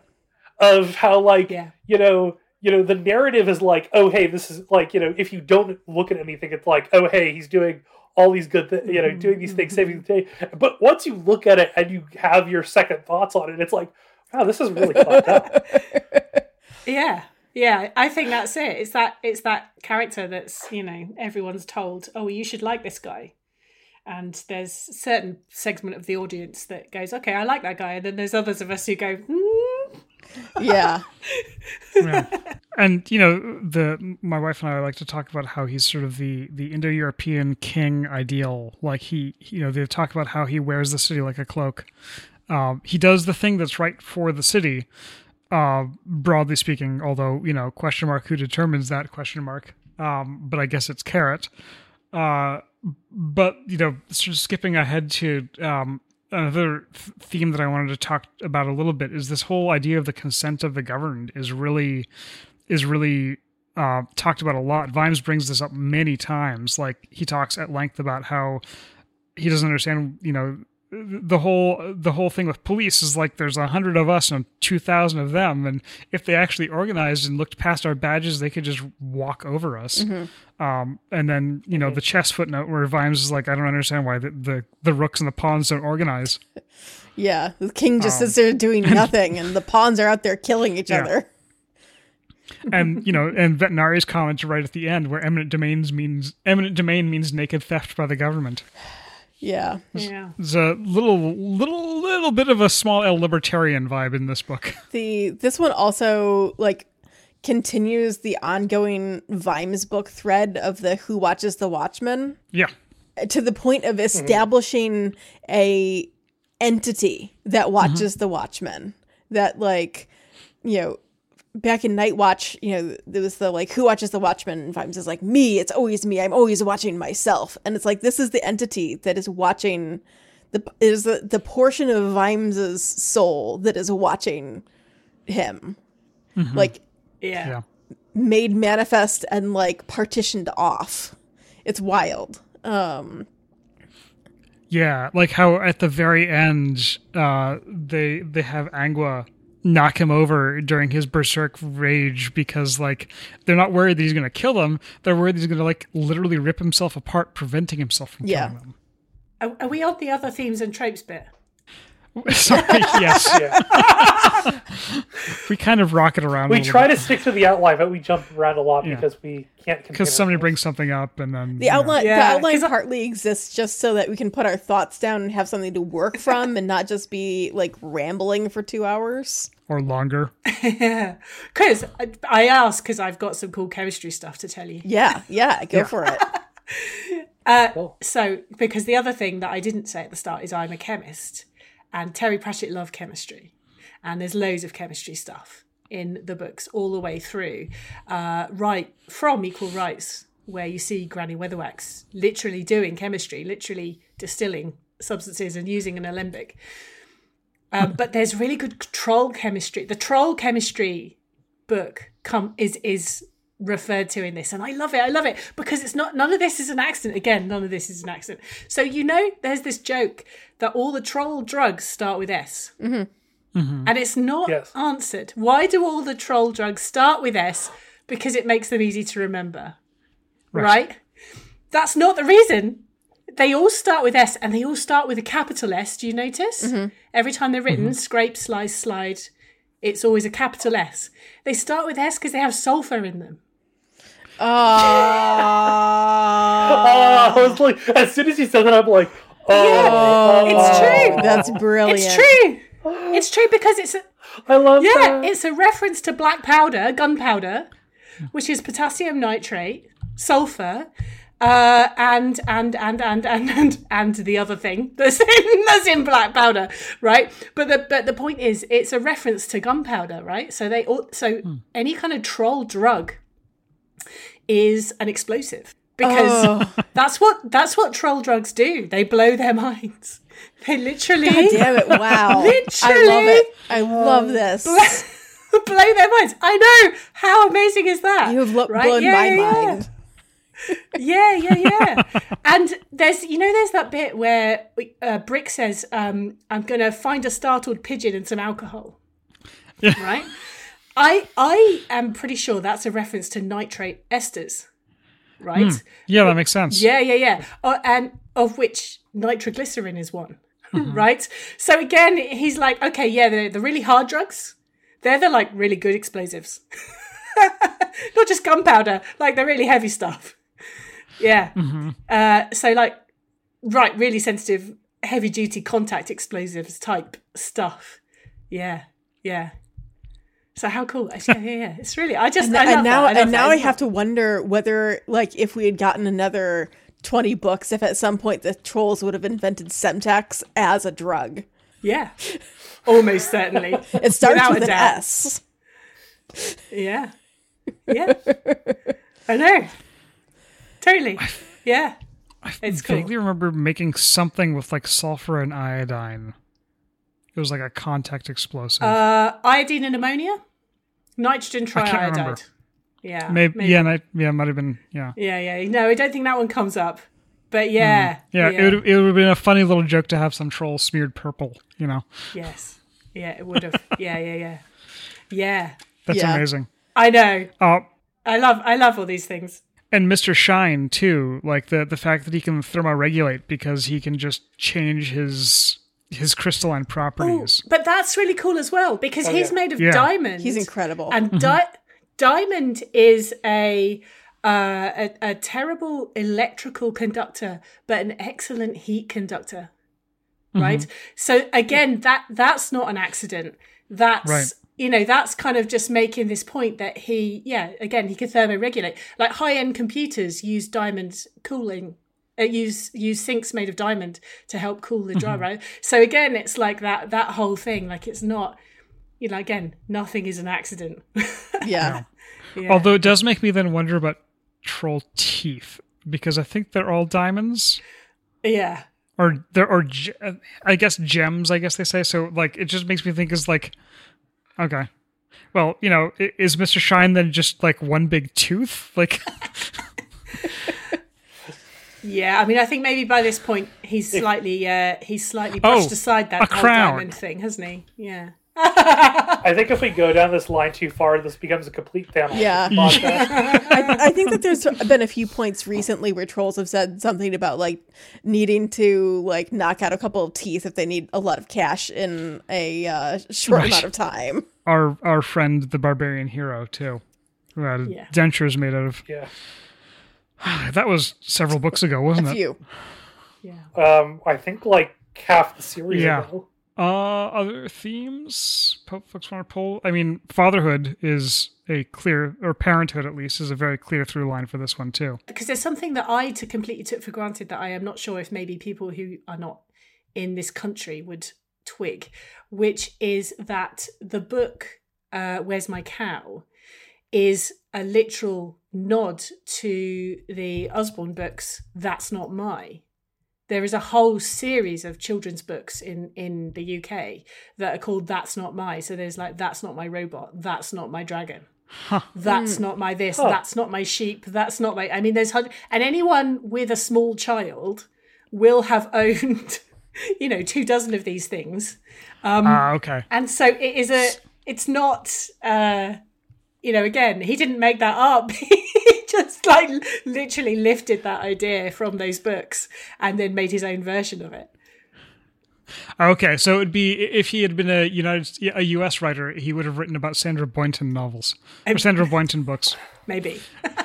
of how like Yeah. you know you know the narrative is like oh hey this is like you know if you don't look at anything it's like oh hey he's doing all these good th- you know doing these things saving the day but once you look at it and you have your second thoughts on it it's like wow this is really fucked up Yeah. Yeah, I think that's it. It's that it's that character that's, you know, everyone's told, "Oh, you should like this guy." And there's certain segment of the audience that goes, "Okay, I like that guy." And then there's others of us who go, hmm. Yeah. Yeah. and you know the my wife and I like to talk about how he's sort of the the Indo-European king ideal. Like he, you know, they talk about how he wears the city like a cloak. Um, he does the thing that's right for the city, uh, broadly speaking. Although you know, question mark who determines that question mark. Um, but I guess it's carrot. Uh, but you know, sort of skipping ahead to um, another th- theme that I wanted to talk about a little bit is this whole idea of the consent of the governed is really is really uh, talked about a lot. Vimes brings this up many times. Like he talks at length about how he doesn't understand. You know, the whole the whole thing with police is like there's a hundred of us and two thousand of them, and if they actually organized and looked past our badges, they could just walk over us. Um, and then you know the chess footnote where Vimes is like, I don't understand why the the, the rooks and the pawns don't organize. Yeah. The king just sits there doing nothing, and the pawns are out there killing each Yeah. other. and you know, and Vetinari's comment right at the end, where eminent domains means eminent domain means naked theft by the government. Yeah. yeah. There's a little, little, little bit of a small L libertarian vibe in this book. The this one also like continues the ongoing Vimes book thread of the Who Watches the Watchmen Yeah, to the point of establishing a entity that watches mm-hmm. the Watchmen. That like, you know, back in Night Watch, you know, there was the like, who watches the Watchmen? And Vimes is like, me. It's always me. I'm always watching myself. And it's like this is the entity that is watching. The is the the portion of Vimes's soul that is watching him, like Yeah. yeah. made manifest and like partitioned off. It's wild. Um, Yeah, like how at the very end, uh, they they have Angua knock him over during his berserk rage because like they're not worried that he's gonna kill them. They're worried he's gonna like literally rip himself apart, preventing himself from Yeah. killing them. Are, are we on the other themes and tropes bit? Sorry, yes, yeah we kind of rock it around. we a try bit. to stick to the outline but we jump around a lot Yeah. because we can't because somebody ourselves. brings something up and then the outline, Yeah, the outline 'cause I- partly exists just so that we can put our thoughts down and have something to work from, and not just be like rambling for two hours. Or longer. Yeah. Because I, I asked because I've got some cool chemistry stuff to tell you. Yeah, yeah, go for it. Uh, Cool. So, because the other thing that I didn't say at the start is I'm a chemist, and Terry Pratchett loved chemistry, and there's loads of chemistry stuff in the books all the way through, uh, right from Equal Rites, where you see Granny Weatherwax literally doing chemistry, literally distilling substances and using an alembic. Um, but there's really good troll chemistry. The troll chemistry book come is is referred to in this and i love it. I love it because it's not none of this is an accident. Again none of this is an accident. So you know there's this joke that all the troll drugs start with s. And it's not Yes. answered. Why do all the troll drugs start with s? Because it makes them easy to remember. Right, that's not the reason they all start with s and they all start with a capital s do you notice mm-hmm. every time they're written mm-hmm. scrape slice slide it's always a capital S. They start with S because they have sulfur in them. Oh, Oh, I was like, as soon as you said that, I'm like, oh, Yeah, it's oh. true. that's brilliant. It's true. It's true because it's a, I love yeah, that. it's a reference to black powder, gunpowder, which is potassium nitrate, sulfur, uh, and and and and and and and the other thing that's in that's in black powder, right? But the but the point is, it's a reference to gunpowder, right? So they all so any kind of troll drug is an explosive because that's what that's what troll drugs do. They blow their minds. They literally God damn it! Wow, literally, I love it. I love this. blow their minds. I know. How amazing is that? You have lo- Right? blown Yeah, my yeah, yeah. mind. Yeah, yeah, yeah. Yeah. and there's, you know, there's that bit where uh, Brick says, um, "I'm going to find a startled pigeon and some alcohol." Right. I I am pretty sure that's a reference to nitrate esters, right? Yeah, that makes sense. Yeah, yeah, yeah. Uh, and of which nitroglycerin is one, right? So again, he's like, okay, yeah, the the really hard drugs, they're the like really good explosives, not just gunpowder, like the really heavy stuff. Yeah. Uh, so like, right, really sensitive, heavy duty contact explosives type stuff. Yeah, yeah. So how cool? Yeah, yeah, yeah. It's really. I just. and, I love and now that. I love and now that. I have to wonder whether like if we had gotten another 20 books if at some point the trolls would have invented Semtex as a drug. Yeah, almost certainly. It starts Without with an. S. Yeah, yeah. I know. Totally. Yeah. I It's cool. vaguely remember making something with like sulfur and iodine. It was like a contact explosive. Uh, iodine and ammonia, nitrogen triiodide. Yeah. maybe, yeah, I, yeah, it might have been yeah. Yeah, yeah. No, I don't think that one comes up. But yeah. Yeah, it would it would have been a funny little joke to have some troll smeared purple. You know, Yes. Yeah, it would have. yeah, yeah, yeah. Yeah. that's Yeah. amazing. I know. Oh, I love. I love all these things. And Mr. Shine too, like the the fact that he can thermoregulate because he can just change his his crystalline Oh, properties. but that's really cool as well because he's yeah. made of Yeah. diamond. He's incredible. And di- diamond is a, uh, a a terrible electrical conductor, but an excellent heat conductor. Right. So again, that that's not an accident. That's Right. You know that's kind of just making this point that he yeah again he can thermoregulate like high end computers use diamond cooling. Uh, use use sinks made of diamond to help cool the drive, right? So again, it's like that that whole thing. Like it's not, you know, again, nothing is an accident. yeah. Yeah. Although it does make me then wonder about troll teeth because I think they're all diamonds yeah. or there are ge- I guess gems. I guess they say so. Like it just makes me think is like okay. Well, you know, is Mr. Shine then just like one big tooth? Like, Yeah, I mean, I think maybe by this point he's slightly, uh, he's slightly Oh, brushed aside that whole crown. diamond thing, hasn't he? Yeah. I think if we go down this line too far, this becomes a complete Thanos Yeah. I, I think that there's been a few points recently where trolls have said something about like needing to like knock out a couple of teeth if they need a lot of cash in a uh, short Right. amount of time. our our friend the barbarian hero too, who had Yeah. dentures made out of. yeah. That was several books ago, wasn't A it? few. Yeah. Um, I think like half the series Yeah. ago. Uh, other themes folks want to pull. I mean, fatherhood is a clear, or parenthood at least, is a very clear through line for this one too. Because there's something that I to completely took for granted that I am not sure if maybe people who are not in this country would twig, which is that the book uh, "Where's My Cow" is a literal nod to the Usborne books. That's not my. There is a whole series of children's books in in the UK that are called "That's Not My." So there's like "That's Not My Robot," "That's Not My Dragon." That's not my this. That's not my sheep. That's not my. I mean, there's hun- and anyone with a small child will have owned, you know, two dozen of these things. Ah, okay. And so it is a. It's not. uh you know, again, he didn't make that up. just like literally lifted that idea from those books and then made his own version of it. Ah, okay, so it'd be if he had been a United a U.S. writer, he would have written about Sandra Boynton novels or um, Sandra Boynton books. Maybe.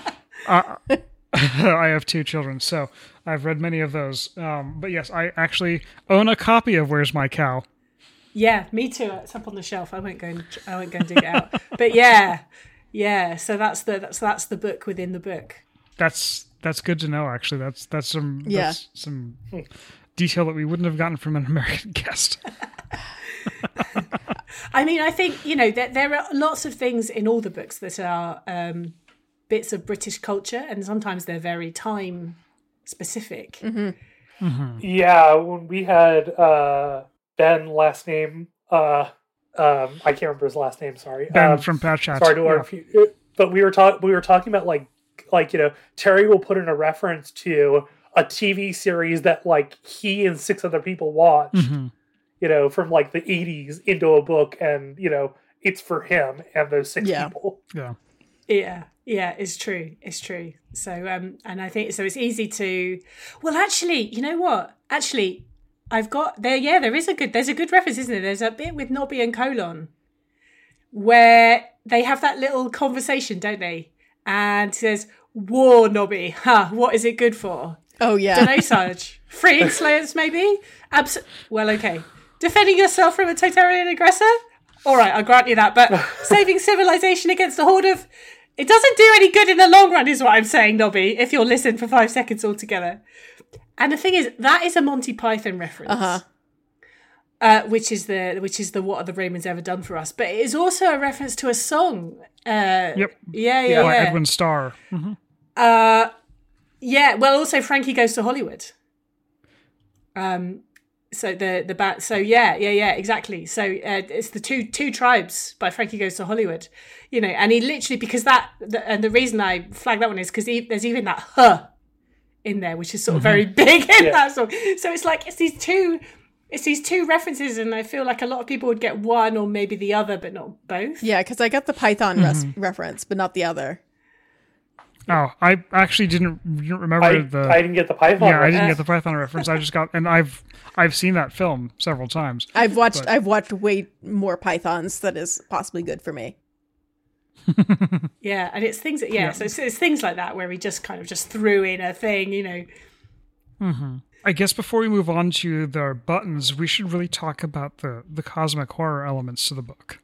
Ah, I have two children, so I've read many of those. Um, but yes, I actually own a copy of Where's My Cow. Yeah, me too. It's up on the shelf. I won't go and I won't go and dig it out. But yeah, yeah. So that's the that's that's the book within the book. That's that's good to know. Actually, that's that's some Yeah. that's some detail that we wouldn't have gotten from an American guest. I mean, I think you know that there are lots of things in all the books that are um, bits of British culture, and sometimes they're very time specific. Yeah, when we had uh, Ben last name, uh, um, I can't remember his last name. Sorry, Ben um, from Pat Chats. sorry to learn Yeah. a but we were talking. We were talking about like, like you know, Terry will put in a reference to a TV series that like he and six other people watched. Mhm. You know, from like the '80s into a book, and you know, it's for him and those six Yeah. people. Yeah. Yeah, yeah, it's true. It's true. So, um, and I think so. It's easy to. Well, actually, you know what? Actually, I've got there. Yeah, there is a good. There's a good reference, isn't there? There's a bit with Nobby and Colon where they have that little conversation, don't they? And he says, "War, Nobby. Huh? What is it good for? Oh yeah. Don't know, Sarge. Freeing slaves, maybe. Abs- well, okay. Defending yourself from a Totalitarian aggressor. All right, I'll grant you that. But saving civilization against a horde of it doesn't do any good in the long run, is what I'm saying, Nobby. If you'll listen for five seconds altogether. And the thing is, that is a Monty Python reference. Uh-huh. Uh, which is the which is the what are the Romans ever done for us? But it is also a reference to a song. Uh, Yep. Yeah, yeah, By yeah. Edwin Starr. Mhm. Uh, yeah. Well, also Frankie goes to Hollywood. Um, so the the bat. So yeah, yeah, yeah, exactly. So uh, it's the two two tribes by Frankie goes to Hollywood. You know, and he literally because that the, and the reason I flag that one is because there's even that huh in there, which is sort of mm-hmm. very big in Yeah. that song. So it's like it's these two. It's these two references, and I feel like a lot of people would get one or maybe the other, but not both. Yeah, because I got the Python res- mm-hmm. reference, but not the other. Oh, I actually didn't remember I, the. I didn't get the Python. yeah, I reference. didn't get the Python reference. I just got, and I've I've seen that film several times. I've watched But- I've watched way more Pythons that is possibly good for me. Yeah, and it's things. Yeah, Yeah. so it's, it's things like that where he just kind of just threw in a thing, you know. I guess before we move on to the buttons, we should really talk about the the cosmic horror elements to the book.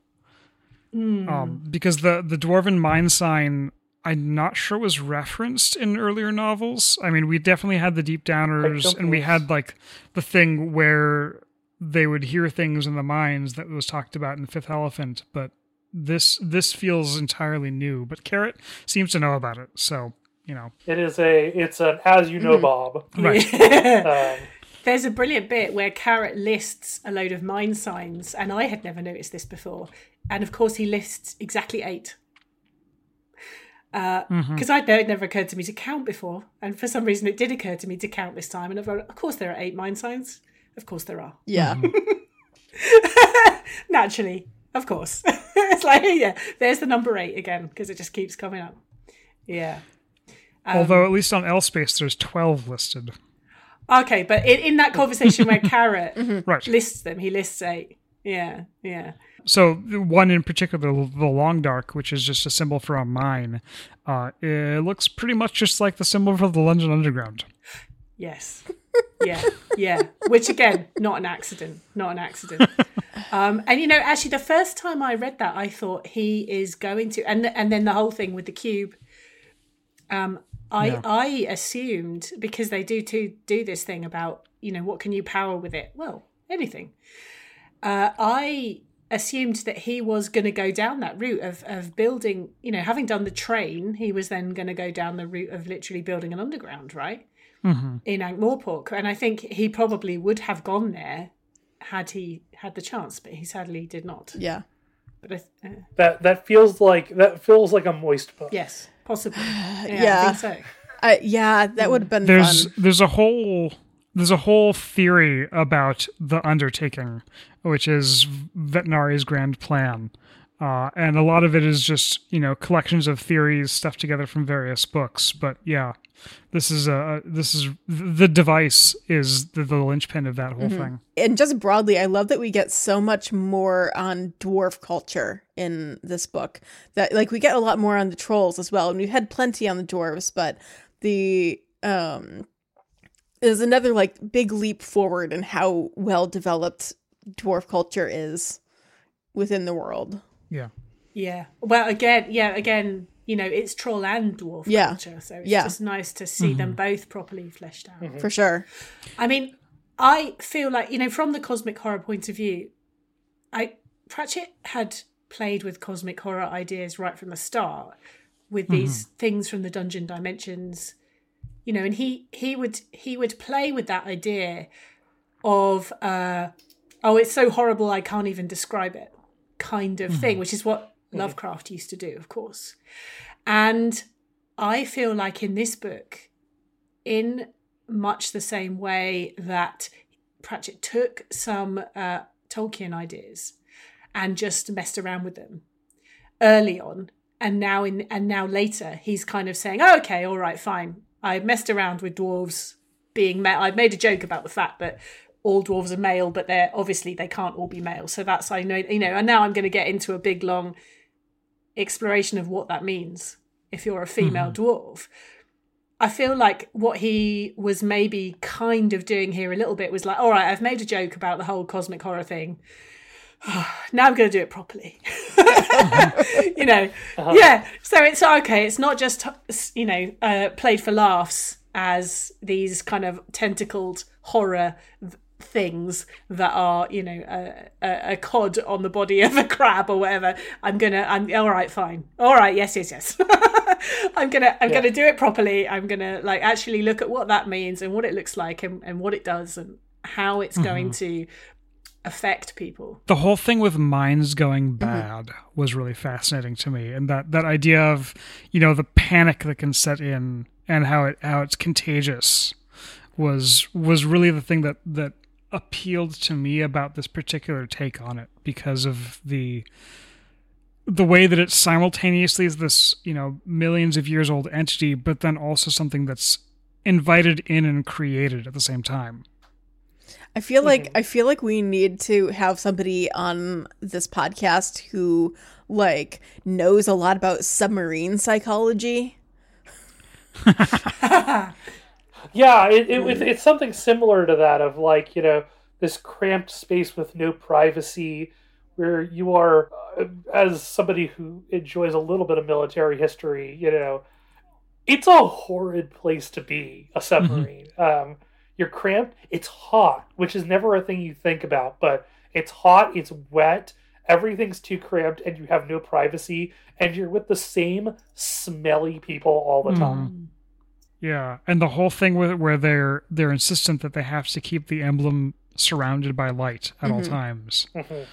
Um, because the the dwarven mind sign, I'm not sure was referenced in earlier novels. I mean, we definitely had the deep downers, and we had like the thing where they would hear things in the mines that was talked about in Fifth Elephant, but this this feels entirely new. But Carrot seems to know about it, so you know, It is a. It's an as you know, mm-hmm. Bob. right? Um, There's a brilliant bit where Carrot lists a load of mine signs, and I had never noticed this before. And of course, he lists exactly eight. Uh, mm-hmm. Because I'd know it never occurred to me to count before, and for some reason it did occur to me to count this time. And I've of course there are eight mine signs. Of course there are. Yeah. Mm-hmm. Naturally, of course. it's like yeah, there's the number eight again because it just keeps coming up. Yeah. Although at least on L-Space, there's twelve listed. Okay, but in, in that conversation where Carrot Right. lists them, he lists eight. Yeah, yeah. So one in particular, the long dark, which is just a symbol for a mine, uh, it looks pretty much just like the symbol for the London Underground. Yes. Yeah, yeah. Which again, not an accident. Not an accident. Um, and you know, actually, the first time I read that, I thought he is going to, and and then the whole thing with the cube. Um, I Yeah. I assumed because they do to do this thing about you know what can you power with it? Well, anything. Uh, I assumed that he was going to go down that route of of building. You know, having done the train, he was then going to go down the route of literally building an underground, right? in Ankh-Morpork, and I think he probably would have gone there had he had the chance, but he sadly did not. Yeah. But I, uh, that that feels like that feels like a moist book. yes, possibly. Yeah, Yeah. I think so. I, yeah, that would have been There's fun. there's a whole there's a whole theory about the undertaking, which is Vetinari's grand plan. Uh, and a lot of it is just you know collections of theories stuffed together from various books. But yeah, this is a this is the device is the, the linchpin of that whole thing. And just broadly, I love that we get so much more on dwarf culture in this book. That like we get a lot more on the trolls as well. And we've had plenty on the dwarves, but the um is another like big leap forward in how well developed dwarf culture is within the world. Yeah. Yeah. Well, again, yeah, again, you know, it's troll and dwarf Yeah. culture, so it's Yeah. just nice to see them mm-hmm. both properly fleshed out. Mm-hmm. For sure. I mean, I feel like you know, from the cosmic horror point of view, I Pratchett had played with cosmic horror ideas right from the start, with these mm-hmm. things from the dungeon dimensions, you know, and he he would he would play with that idea of uh, oh, it's so horrible I can't even describe it, kind of thing, which is what Lovecraft used to do, of course, and I feel like in this book, in much the same way that Pratchett took some uh, Tolkien ideas and just messed around with them early on and now in and now later he's kind of saying oh, okay all right fine. I messed around with dwarves being met. i've made a joke about the fact that all dwarves are male but they're obviously they can't all be male so that's i know you know and now i'm going to get into a big long exploration of what that means if you're a female dwarf I feel like what he was maybe kind of doing here a little bit was like, all right, I've made a joke about the whole cosmic horror thing. now I'm going to do it properly. you know, yeah. So it's okay. It's not just you know uh, played for laughs as these kind of tentacled horror things that are you know a, a, a cod on the body of a crab or whatever. I'm gonna. I'm all right. Fine. All right. Yes. Yes. Yes. I'm gonna. I'm Yeah. gonna do it properly. I'm gonna like actually look at what that means and what it looks like and, and what it does and how it's mm-hmm. going to affect people. the whole thing with minds going mm-hmm. bad was really fascinating to me and that that idea of you know the panic that can set in and how it how it's contagious was was really the thing that that appealed to me about this particular take on it because of the the way that it simultaneously is this you know millions of years old entity but then also something that's invited in and created at the same time I feel like mm-hmm. I feel like we need to have somebody on this podcast who like knows a lot about submarine psychology. Yeah, it, it, it's, it's something similar to that of like you know this cramped space with no privacy, where you are uh, as somebody who enjoys a little bit of military history, you know, it's a horrid place to be a submarine. Um, you're cramped. It's hot, which is never a thing you think about, but it's hot. It's wet. Everything's too cramped, and you have no privacy, and you're with the same smelly people all the time. Yeah, and the whole thing with where they're they're insistent that they have to keep the emblem surrounded by light at all times. Mhm.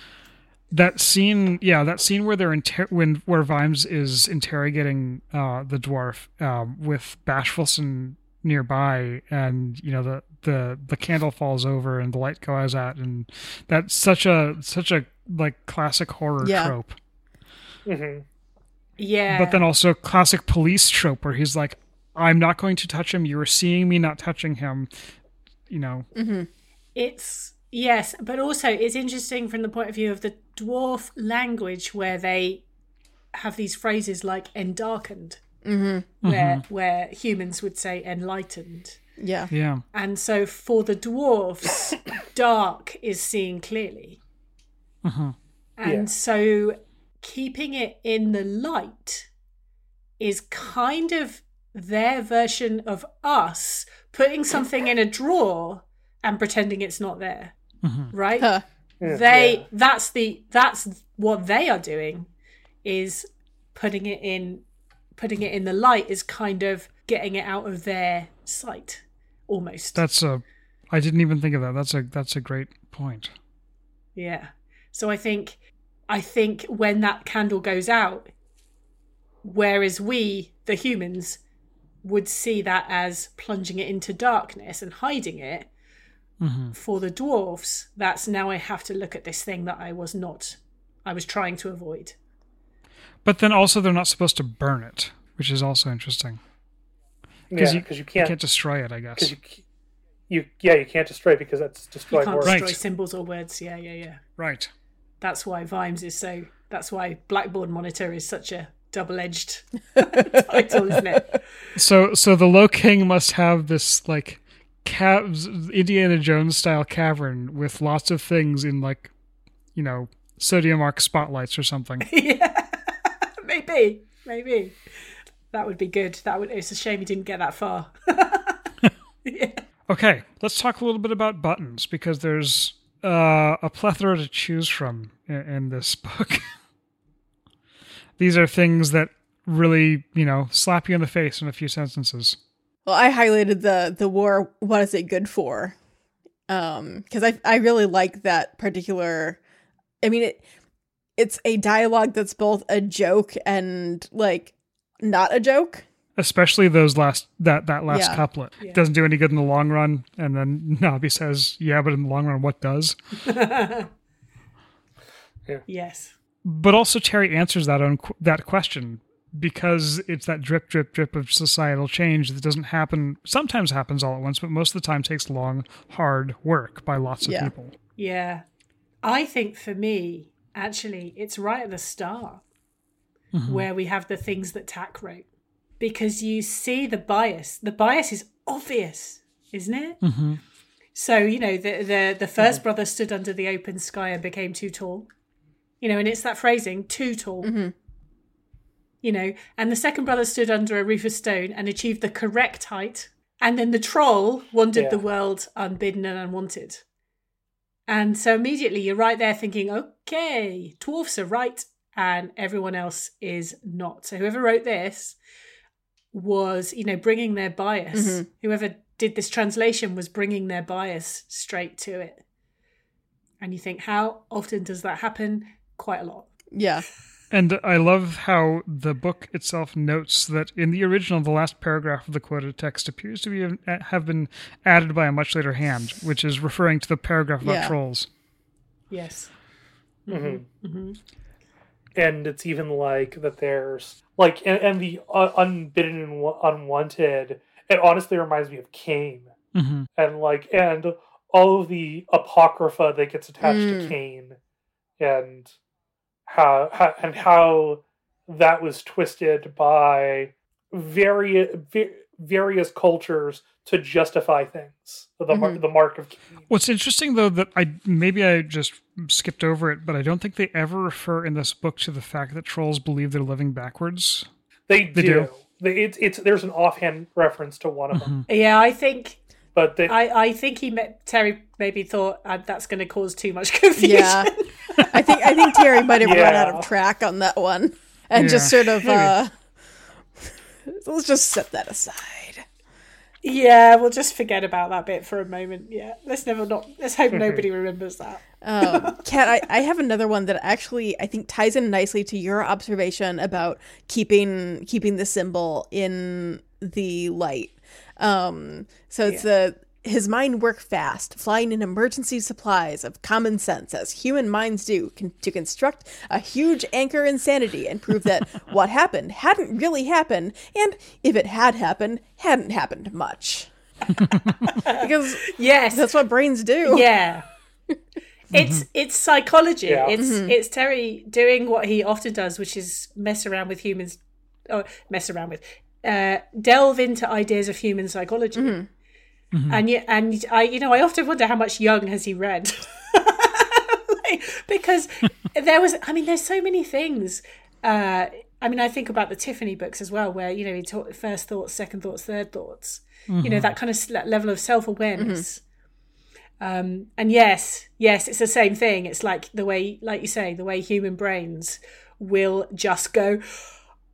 That scene, yeah, that scene where they're inter- when where Vimes is interrogating uh, the dwarf um, with Bashfulson nearby, and you know the the the candle falls over and the light goes out, and that's such a such a like classic horror Yeah. trope. Mhm. Yeah. but then also classic police trope where he's like i'm not going to touch him You are seeing me not touching him you know mm-hmm. It's yes, but also it's interesting from the point of view of the dwarf language where they have these phrases like endarkened, mm-hmm. Mm-hmm. where where humans would say enlightened. Yeah. yeah And so for the dwarves, dark is seeing clearly. And Yeah. so keeping it in the light is kind of their version of us putting something in a drawer and pretending it's not there. Mm-hmm. Right? Huh. They yeah. that's the that's what they are doing is putting it in putting it in the light is kind of getting it out of their sight almost that's a i didn't even think of that that's a that's a great point yeah so i think i think when that candle goes out whereas we the humans would see that as plunging it into darkness and hiding it mm-hmm. for the dwarfs that's now i have to look at this thing that i was not i was trying to avoid but then also they're not supposed to burn it which is also interesting Yeah, you, because you you can't, can't destroy it i guess you, you, yeah, you can't destroy it because that's You can't words. Right. destroy symbols or words. Yeah, yeah, yeah. right That's why Vimes is so. That's why Blackboard Monitor is such a double-edged title, isn't it? so so the low king must have this like caves indiana jones style cavern with lots of things in like you know sodium arc spotlights or something yeah, maybe, maybe that would be good. That would. It's a shame you didn't get that far. yeah. Okay, let's talk a little bit about buttons because there's uh, a plethora to choose from in, in this book. These are things that really, you know, slap you in the face in a few sentences. Well, I highlighted the the war. What is it good for? Um, because I I really like that particular. I mean it. It's a dialogue that's both a joke and like not a joke. Especially those last that that last Yeah. couplet Yeah. doesn't do any good in the long run, and then Nobby says, "Yeah, but in the long run, what does?" yeah. Yes. But also, Terry answers that on qu- that question because it's that drip, drip, drip of societal change that doesn't happen. Sometimes happens all at once, but most of the time takes long, hard work by lots of Yeah. people. Yeah. I think for me, actually, it's right at the start where we have the things that Tak wrote. Because you see the bias. The bias is obvious, isn't it? Mm-hmm. So, you know, the the, the 1st brother stood under the open sky and became too tall. You know, and it's that phrasing, too tall. Mm-hmm. You know, and the second brother stood under a roof of stone and achieved the correct height. And then the troll wandered Yeah. the world unbidden and unwanted. And so immediately you're right there thinking, okay, dwarfs are right and everyone else is not. So whoever wrote this was, you know, bringing their bias. Mm-hmm. Whoever did this translation was bringing their bias straight to it. And you think, how often does that happen? Quite a lot. Yeah. And I love how the book itself notes that in the original, the last paragraph of the quoted text appears to be have been added by a much later hand, which is referring to the paragraph about Yeah. trolls. Yes. and it's even like that there's like and, and the uh, unbidden and wa- unwanted it honestly reminds me of cain hmm and like and all of the apocrypha that gets attached to Mm. cain and how, how and how that was twisted by various various cultures to justify things the, mar- Mhm. the mark of cain What's interesting, though, that I maybe I just skipped over it, but I don't think they ever refer in this book to the fact that trolls believe they're living backwards. they, They do, do. They, it's it's there's an offhand reference to one of them Yeah, I think but they, I, I think he met, Terry maybe thought uh, that's going to cause too much confusion. Yeah. I think I think Terry might have run out of track on that one. And just sort of uh let's just set that aside. Yeah, we'll just forget about that bit for a moment. Yeah, let's never not. Let's hope nobody remembers that. Um, Kat, I, I have another one that actually I think ties in nicely to your observation about keeping keeping the symbol in the light. Um, so it's the his mind worked fast, flying in emergency supplies of common sense, as human minds do, con- to construct a huge anchor in sanity and prove that what happened hadn't really happened, and if it had happened, hadn't happened much. because Yes, that's what brains do. yeah. It's it's psychology. Yeah. It's it's Terry doing what he often does, which is mess around with humans, or mess around with, uh, delve into ideas of human psychology. And yet, and I, you know, I often wonder how much Jung has he read, Like, because there was, I mean, there's so many things. Uh, I mean, I think about the Tiffany books as well, where you know he taught first thoughts, second thoughts, third thoughts. You know that kind of level of self awareness. Um, and yes, yes, it's the same thing. It's like the way, like you say, the way human brains will just go,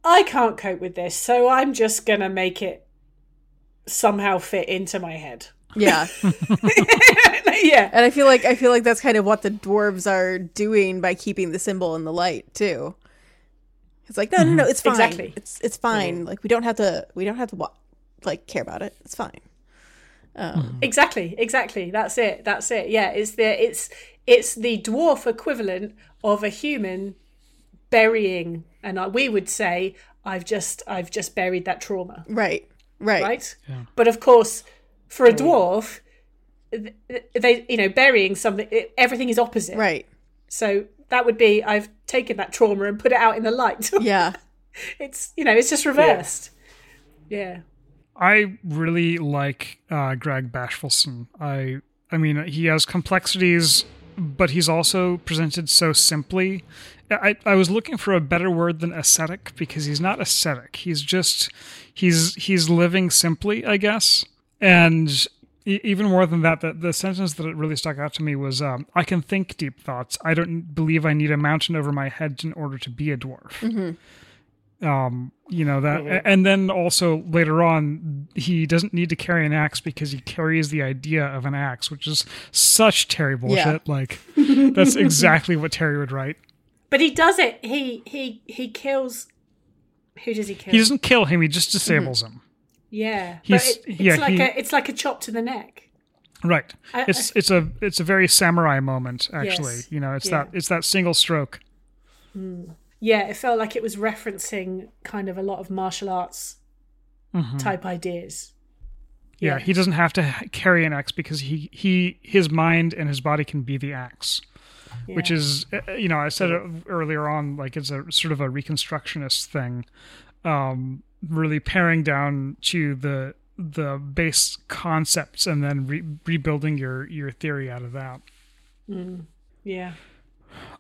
I can't cope with this, so I'm just going to make it somehow fit into my head. Yeah. yeah. And I feel like I feel like that's kind of what the dwarves are doing by keeping the symbol in the light too. It's like no, no, no, mm-hmm. it's fine. Exactly. It's it's fine. Mm-hmm. Like we don't have to we don't have to wa- like care about it. It's fine. Um, mm-hmm. Exactly, exactly. That's it. That's it. Yeah, it's the it's it's the dwarf equivalent of a human burying and uh, we would say I've just I've just buried that trauma. Right. Right. right? But of course, for a dwarf, they you know burying something, everything is opposite. Right. So that would be I've taken that trauma and put it out in the light. Yeah. it's you know it's just reversed. Yeah. I really like uh, Grag Bashfulson. I I mean, he has complexities, but he's also presented so simply. I, I was looking for a better word than ascetic because he's not ascetic. He's just he's he's living simply, I guess. And even more than that, the, the sentence that really stuck out to me was, um, "I can think deep thoughts. I don't believe I need a mountain over my head in order to be a dwarf." Um you know that mm-hmm. and then also later on he doesn't need to carry an axe because he carries the idea of an axe which is such terry bullshit Yeah. like that's exactly what terry would write But he does it. He he he kills. Who does he kill? he doesn't kill him he just disables mm-hmm. him yeah. He's- but it, it's yeah, like he- a it's like a chop to the neck. Right. I- it's it's a it's a very samurai moment actually. Yes. You know, it's Yeah. that it's that single stroke. Hmm. Yeah, it felt like it was referencing kind of a lot of martial arts Mhm. type ideas. Yeah, Yeah. he doesn't have to carry an axe because he he his mind and his body can be the axe, which is uh, you know I said it earlier on like it's a sort of a reconstructionist thing, um, really paring down to the the base concepts and then re- rebuilding your your theory out of that. yeah.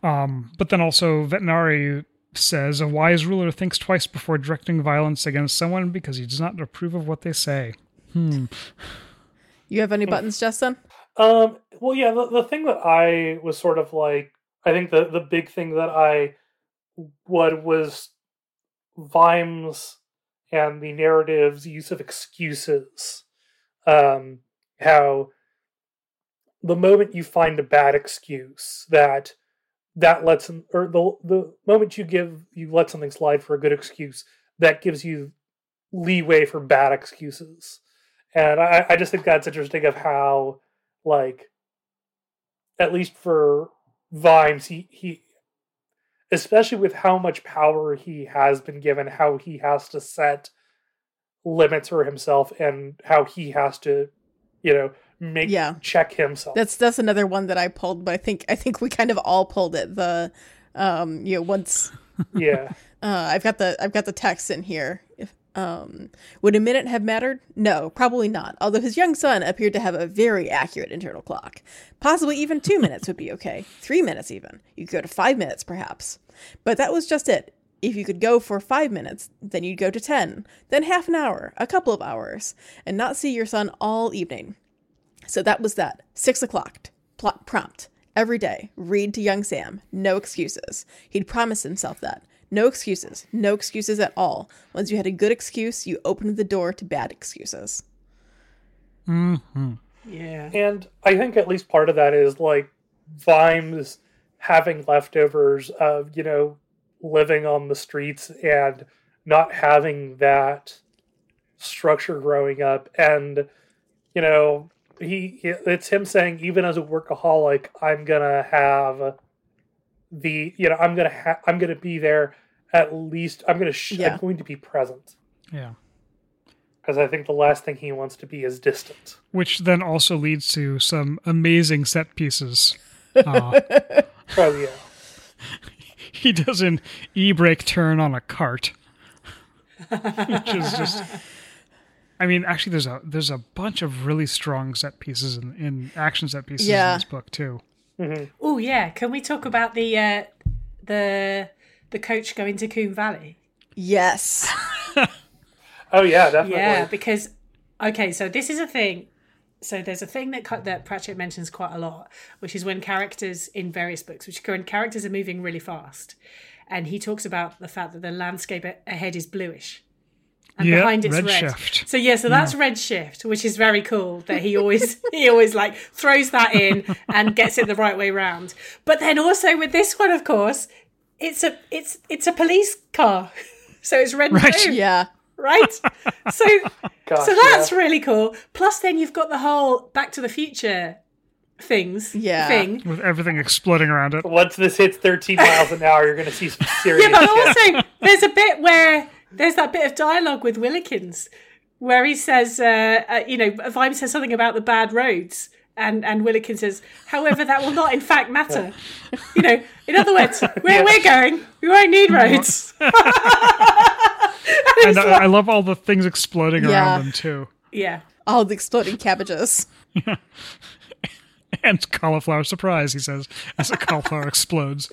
Um, but then also Vetinari says a wise ruler thinks twice before directing violence against someone because he does not approve of what they say. You have any buttons, Justin? Um, well, yeah, the, the thing that I was sort of like, I think the, the big thing that I what was Vimes and the narrative's use of excuses. Um, how the moment you find a bad excuse that that lets or the the moment you give you let something slide for a good excuse that gives you leeway for bad excuses. And i i just think that's interesting of how like at least for Vimes, he he especially with how much power he has been given, how he has to set limits for himself and how he has to, you know, make Yeah. check himself. That's that's another one that I pulled, but I think I think we kind of all pulled it. The um, you know, once yeah. uh, I've got the I've got the text in here. If, um, would a minute have mattered? No, probably not. Although his young son appeared to have a very accurate internal clock. Possibly even two minutes would be okay. Three minutes even. You could go to five minutes perhaps. But that was just it. If you could go for five minutes, then you'd go to ten, then half an hour, a couple of hours, and not see your son all evening. So that was that. Six o'clock. Plot prompt. Every day. Read to young Sam. No excuses. He'd promised himself that. No excuses. No excuses at all. Once you had a good excuse, you opened the door to bad excuses. Mm-hmm. Yeah. And I think at least part of that is like Vimes having leftovers of, you know, living on the streets and not having that structure growing up. And, you know, he, he it's him saying, even as a workaholic, I'm gonna have the, you know, I'm gonna ha- I'm gonna be there at least. I'm gonna sh- Yeah. I'm going to be present Yeah. because I think the last thing he wants to be is distant. Which then also leads to some amazing set pieces. Uh, Oh yeah. he does an e-brake turn on a cart, which is just. I mean, actually, there's a there's a bunch of really strong set pieces in, in action set pieces Yeah. in this book too. Oh yeah. Can we talk about the uh, the the coach going to Koom Valley? Yes. Oh yeah, definitely. Yeah, because okay, so this is a thing. So there's a thing that that Pratchett mentions quite a lot, which is when characters in various books, which when characters are moving really fast, and he talks about the fact that the landscape ahead is bluish, and Yeah, behind it's red. redshift. So yeah, so that's mm. redshift, which is very cool that he always he always like throws that in and gets it the right way round. But then also with this one, of course, it's a it's it's a police car, so it's red and Right. blue Yeah. right? So Gosh, so that's yeah. really cool. Plus, then you've got the whole Back to the Future things Yeah. thing. with everything exploding around it. Once this hits 13 miles an hour, you're going to see some serious Yeah, but also there's a bit where there's that bit of dialogue with Willikins where he says, uh, uh, you know, Vime says something about the bad roads. And, and Willikins says, however, that will not in fact matter. You know, in other words, where we're going, we won't need roads. And I, I love all the things exploding Yeah. around them too, yeah. All the exploding cabbages. Yeah. and cauliflower surprise. He says as a cauliflower explodes.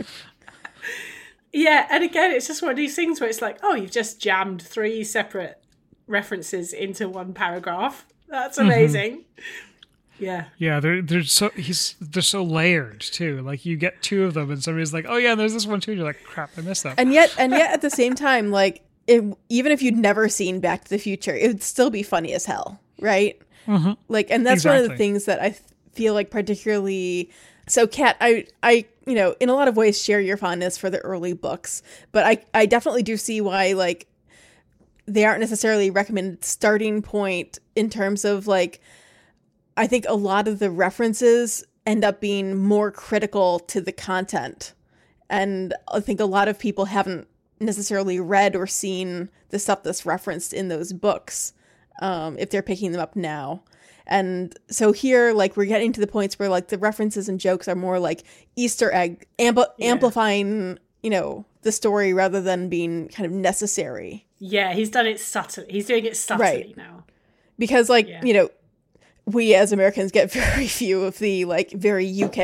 Yeah, and again, it's just one of these things where it's like, oh, you've just jammed three separate references into one paragraph. That's mm-hmm. amazing. Yeah. Yeah, they're they're so he's they're so layered too. Like you get two of them, and somebody's like, "Oh yeah, there's this one too." And you're like, "Crap, I missed that." And yet and yet at the same time, like it, even if you'd never seen Back to the Future, it would still be funny as hell, right? Mm-hmm. Like, and that's one of the things that I feel like particularly. So, Kat, I, I, you know, in a lot of ways, share your fondness for the early books, but I, I definitely do see why, like, they aren't necessarily recommended starting point in terms of like I think a lot of the references end up being more critical to the content. And I think a lot of people haven't necessarily read or seen the stuff that's referenced in those books um, if they're picking them up now. And so here, like, we're getting to the points where, like, the references and jokes are more like Easter egg, ampl- Yeah. amplifying, you know, the story rather than being kind of necessary. Yeah, he's done it subtly. He's doing it subtly Right. now. because like Yeah. you know we as americans get very few of the like very uk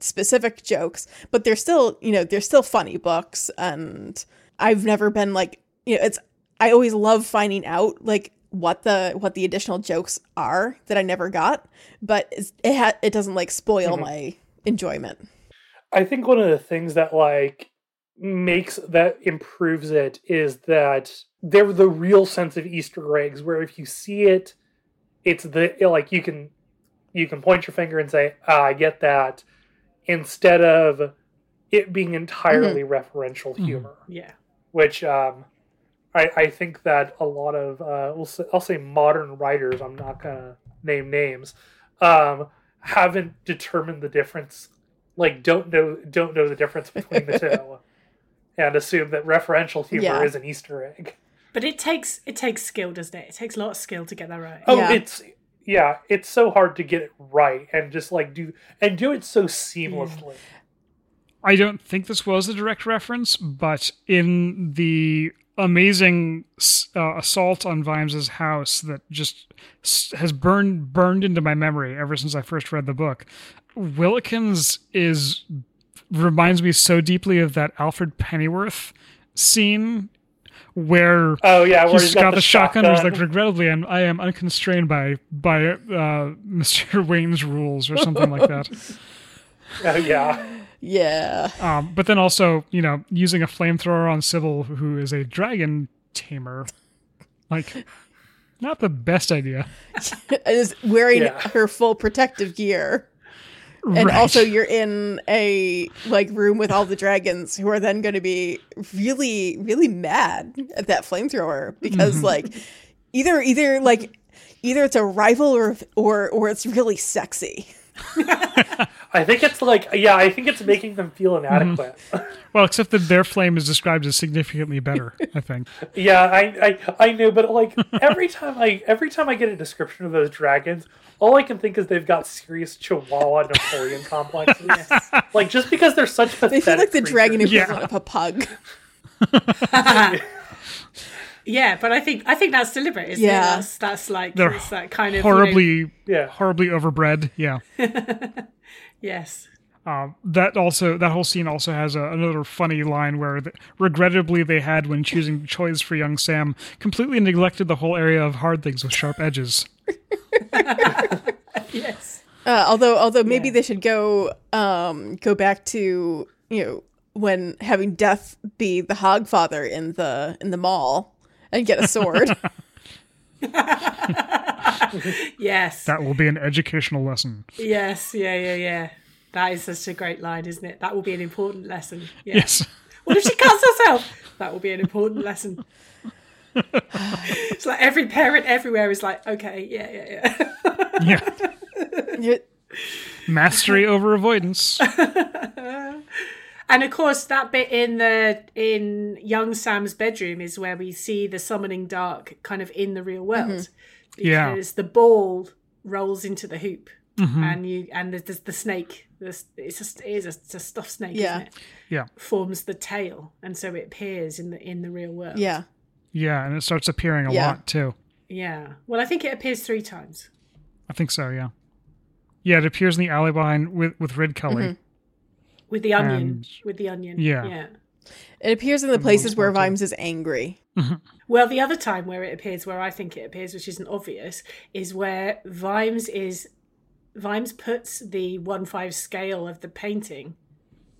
specific jokes but they're still you know they're still funny books and i've never been like you know it's i always love finding out like what the what the additional jokes are that i never got but it ha- it doesn't like spoil Mhm. my enjoyment I think one of the things that like makes that improves it is that they're the real sense of Easter eggs. Where if you see it, it's the like you can you can point your finger and say, ah, "I get that," instead of it being entirely referential humor, Yeah. which um, I I think that a lot of uh, we'll say, I'll say modern writers. I'm not gonna name names. Um, haven't determined the difference like don't know don't know the difference between the two and assume that referential humor Yeah. is an easter egg But it takes it takes skill, doesn't it? It takes a lot of skill to get that right. oh Yeah. it's yeah it's so hard to get it right and just like do and do it so seamlessly I don't think this was a direct reference, but in the amazing uh, assault on Vimes's house that just has burned burned into my memory ever since I first read the book, Willikins is reminds me so deeply of that Alfred Pennyworth scene where oh yeah where he's got, the, shotgun. He's like, regrettably, I'm, I am unconstrained by by uh, Mr. Wayne's rules or something like that. oh yeah yeah Um, but then also, you know, using a flamethrower on Sybil, who is a dragon tamer, like, not the best idea. is wearing Yeah. her full protective gear and Right. also you're in a like room with all the dragons who are then going to be really really mad at that flamethrower because like either either like either it's a rival or or or it's really sexy i think it's like yeah i think it's making them feel mhm. inadequate well, except that their flame is described as significantly better. I think. yeah I, I i know but like every time i every time i get a description of those dragons all i can think is they've got serious chihuahua napoleon complexes like just because they're such pathetic they feel like the dragon is equivalent of a pug Yeah, but I think I think that's deliberate, isn't Yeah. it? That's that's like They're it's that kind of you know- Horribly, yeah horribly overbred. Yeah. Yes. Um, that also that whole scene also has a, another funny line where, the, regrettably, they had when choosing choice for young Sam completely neglected the whole area of hard things with sharp edges. Yes. uh, although although maybe Yeah. they should go um go back to you know when having death be the hogfather in the in the mall and get a sword Yes. That will be an educational lesson. yes. Yeah. Yeah. Yeah. That is such a great line, isn't it? That will be an important lesson. Yeah. Yes. What if she cuts herself? That will be an important lesson. it's like every parent everywhere is like, okay, yeah, yeah, yeah. Yeah. Mastery over avoidance. And of course, that bit in the in young Sam's bedroom is where we see the summoning dark kind of in the real world, Yeah. because the ball rolls into the hoop, Mm-hmm. and you and there's, there's the snake. There's, it's just it is a, it's a stuffed snake, Yeah. isn't it? Yeah. Forms the tail, and so it appears in the in the real world. yeah Yeah, and it starts appearing a Yeah. lot too. yeah. Well, I think it appears three times. I think so. Yeah. Yeah, it appears in the alley behind with with Red Cully. With the onion, And- with the onion, yeah. yeah. it appears in the places where vimes is angry Well, the other time where it appears, where I think it appears, which isn't obvious, is where Vimes is Vimes puts the one five scale of the painting